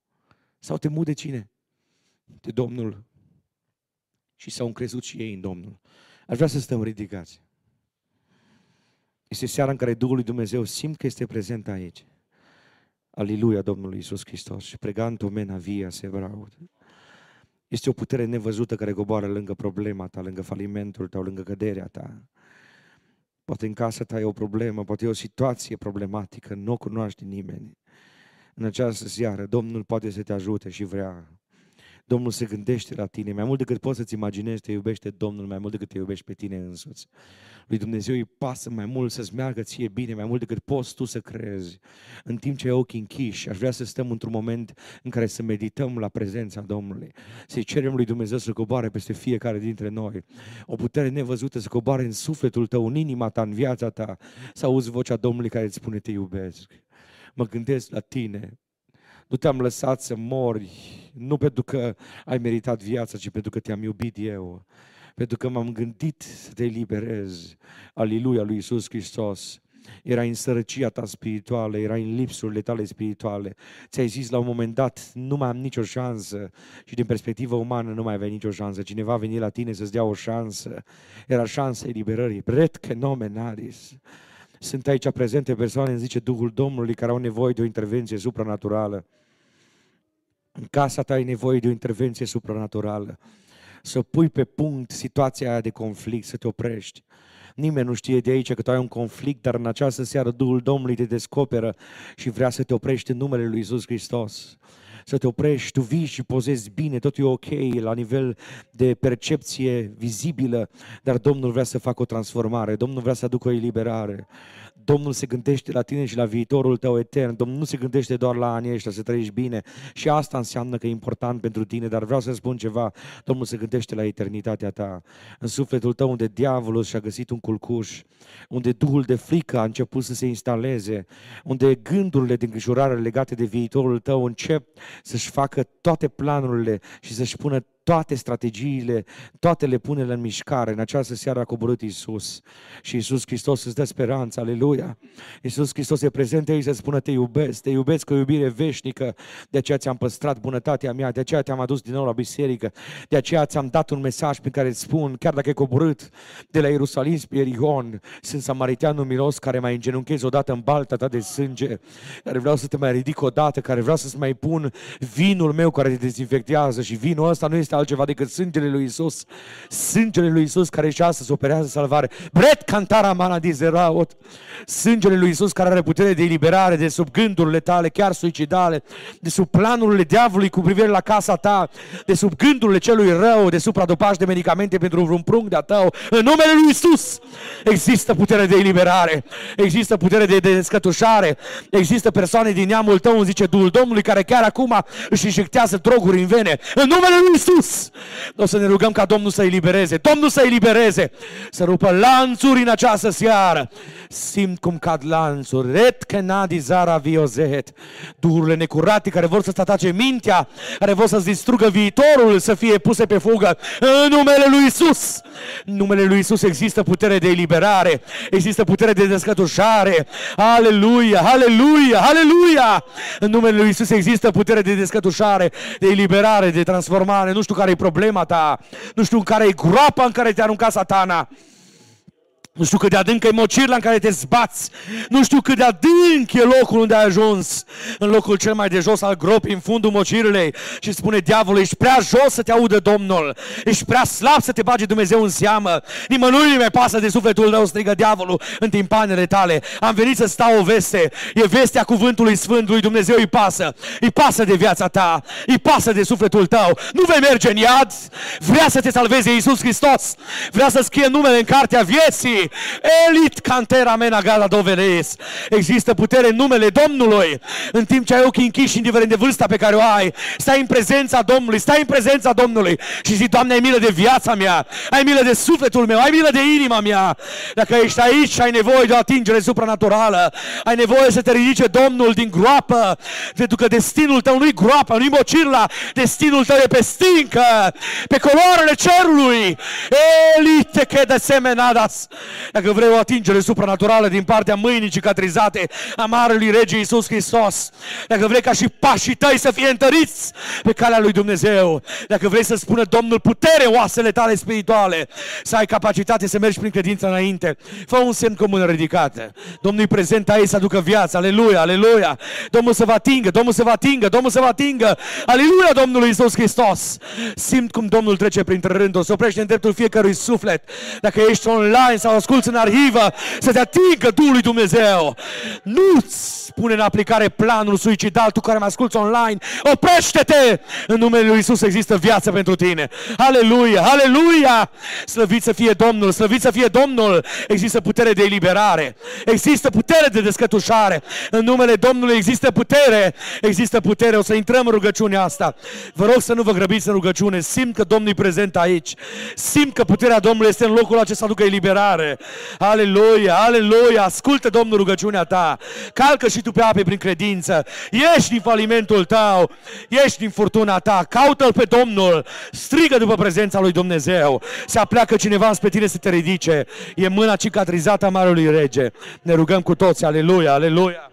S-au temut de cine? De Domnul. Și s-au încrezut și ei în Domnul. Aș vrea să stăm ridicați. Este seara în care Duhul lui Dumnezeu simt că este prezent aici. Aleluia Domnului Iisus Hristos. Și pregantul mena via se vreau. Este o putere nevăzută care coboară lângă problema ta, lângă falimentul tău, lângă căderea ta. Poate în casa ta e o problemă, poate e o situație problematică, nu o cunoaște nimeni. În această seară, Domnul poate să te ajute și vrea. Domnul se gândește la tine, mai mult decât poți să-ți imaginezi, te iubește Domnul mai mult decât te iubești pe tine însuți. Lui Dumnezeu îi pasă mai mult să-ți meargă ție bine, mai mult decât poți tu să crezi. În timp ce ai ochii închiși, aș vrea să stăm într-un moment în care să medităm la prezența Domnului. Să-i cerem lui Dumnezeu să coboare peste fiecare dintre noi. O putere nevăzută să coboare în sufletul tău, în inima ta, în viața ta. Să auzi vocea Domnului care îți spune te iubesc. Mă gândesc la tine, nu te-am lăsat să mori, nu pentru că ai meritat viața, ci pentru că te-am iubit eu. Pentru că m-am gândit să te eliberez. Aliluia lui Isus Hristos. Era în sărăcia ta spirituală, era în lipsurile tale spirituale. Ți-ai zis la un moment dat, nu mai am nicio șansă și din perspectivă umană nu mai aveai nicio șansă. Cineva a venit la tine să-ți dea o șansă. Era șansa eliberării. Bret că nomenaris. Sunt aici prezente persoane, îmi zice Duhul Domnului, care au nevoie de o intervenție supranaturală. În casa ta ai nevoie de o intervenție supranaturală. Să pui pe punct situația aia de conflict, să te oprești. Nimeni nu știe de aici că tu ai un conflict, dar în această seară Duhul Domnului te descoperă și vrea să te oprești în numele Lui Iisus Hristos să te oprești, tu vii și pozezi bine, tot e ok la nivel de percepție vizibilă, dar Domnul vrea să facă o transformare, Domnul vrea să aducă o eliberare. Domnul se gândește la tine și la viitorul tău etern. Domnul nu se gândește doar la anii ăștia să trăiești bine. Și asta înseamnă că e important pentru tine, dar vreau să spun ceva. Domnul se gândește la eternitatea ta. În sufletul tău unde diavolul și-a găsit un culcuș, unde duhul de frică a început să se instaleze, unde gândurile de îngrijorare legate de viitorul tău încep să-și facă toate planurile și să-și pună toate strategiile, toate le pune în mișcare. În această seară a coborât Iisus și Iisus Hristos îți dă speranță, aleluia. Iisus Hristos e prezent aici să spună te iubesc, te iubesc cu iubire veșnică, de aceea ți-am păstrat bunătatea mea, de aceea te-am adus din nou la biserică, de aceea ți-am dat un mesaj pe care îți spun, chiar dacă e coborât de la Ierusalim spre Ierihon, sunt samariteanul milos care mai îngenunchez odată în balta ta de sânge, care vreau să te mai ridic odată, care vreau să-ți mai pun vinul meu care te dezinfectează și vinul ăsta nu este este altceva decât sângele lui Isus. Sângele lui Isus care și astăzi operează salvare. Bret cantara mana dizeraot. Sângele lui Isus care are putere de eliberare de sub gândurile tale, chiar suicidale, de sub planurile diavolului cu privire la casa ta, de sub gândurile celui rău, de sub dopaj de medicamente pentru vreun prunc de-a tău. În numele lui Isus există putere de eliberare, există putere de, de descătușare, există persoane din neamul tău, zice Duhul Domnului, care chiar acum își injectează droguri în vene. În numele lui Isus! O să ne rugăm ca Domnul să elibereze. Domnul să elibereze. Să rupă lanțuri în această seară. Simt cum cad lanțuri. Ret kenadi zara viozehet. Duhurile necurate care vor să-ți atace mintea, care vor să-ți distrugă viitorul, să fie puse pe fugă. În numele lui Isus! În numele lui Isus există putere de eliberare. Există putere de descătușare. Aleluia! Aleluia! Aleluia! În numele lui Isus există putere de descătușare, de eliberare, de transformare. Nu știu care e problema ta. Nu știu care e groapa în care te-a aruncat satana. Nu știu cât de adâncă e mocirla în care te zbați. Nu știu cât de adânc e locul unde ai ajuns. În locul cel mai de jos al gropii, în fundul mocirlei. Și spune diavolul, ești prea jos să te audă Domnul. Ești prea slab să te bage Dumnezeu în seamă. Nimănui nu mai pasă de sufletul tău, strigă diavolul în timpanele tale. Am venit să stau o veste. E vestea cuvântului Sfântului. Dumnezeu îi pasă. Îi pasă de viața ta. Îi pasă de sufletul tău. Nu vei merge în iad. Vrea să te salveze Iisus Hristos. Vrea să scrie numele în cartea vieții. Elit cantera mena gala doveles. Există putere în numele Domnului. În timp ce ai ochii închiși, indiferent de vârsta pe care o ai, stai în prezența Domnului, stai în prezența Domnului și zici, Doamne, ai milă de viața mea, ai milă de sufletul meu, ai milă de inima mea. Dacă ești aici și ai nevoie de o atingere supranaturală, ai nevoie să te ridice Domnul din groapă, pentru că destinul tău nu-i groapa, nu-i mocirla, destinul tău e pe stincă, pe coloarele cerului. Elite che de semenadas. Dacă vrei o atingere supranaturală din partea mâinii cicatrizate a Marelui Rege Iisus Hristos, dacă vrei ca și pașii tăi să fie întăriți pe calea lui Dumnezeu, dacă vrei să spună Domnul putere oasele tale spirituale, să ai capacitate să mergi prin credință înainte, fă un semn cu mână ridicată. Domnul e prezent aici să aducă viață, aleluia, aleluia. Domnul să vă atingă, Domnul să vă atingă, Domnul să vă atingă, aleluia Domnului Iisus Hristos. Simt cum Domnul trece printre rânduri, se oprește în dreptul fiecărui suflet. Dacă ești online sau asculți în arhivă, să te atingă Duhul lui Dumnezeu. Nu-ți pune în aplicare planul suicidal, tu care mă asculți online, oprește-te! În numele Lui Isus există viață pentru tine. Aleluia, aleluia! Slăvit să fie Domnul, slăvit să fie Domnul! Există putere de eliberare, există putere de descătușare. În numele Domnului există putere, există putere. O să intrăm în rugăciunea asta. Vă rog să nu vă grăbiți în rugăciune. Simt că Domnul e prezent aici. Simt că puterea Domnului este în locul acesta să aducă eliberare. Aleluia, aleluia! Ascultă Domnul rugăciunea ta. Calcă și tu pe ape prin credință. Ieși din falimentul tău. Ieși din furtuna ta. Caută-L pe Domnul. Strigă după prezența lui Dumnezeu. Se apleacă cineva spre tine să te ridice. E mâna cicatrizată a Marelui Rege. Ne rugăm cu toți. Aleluia, aleluia.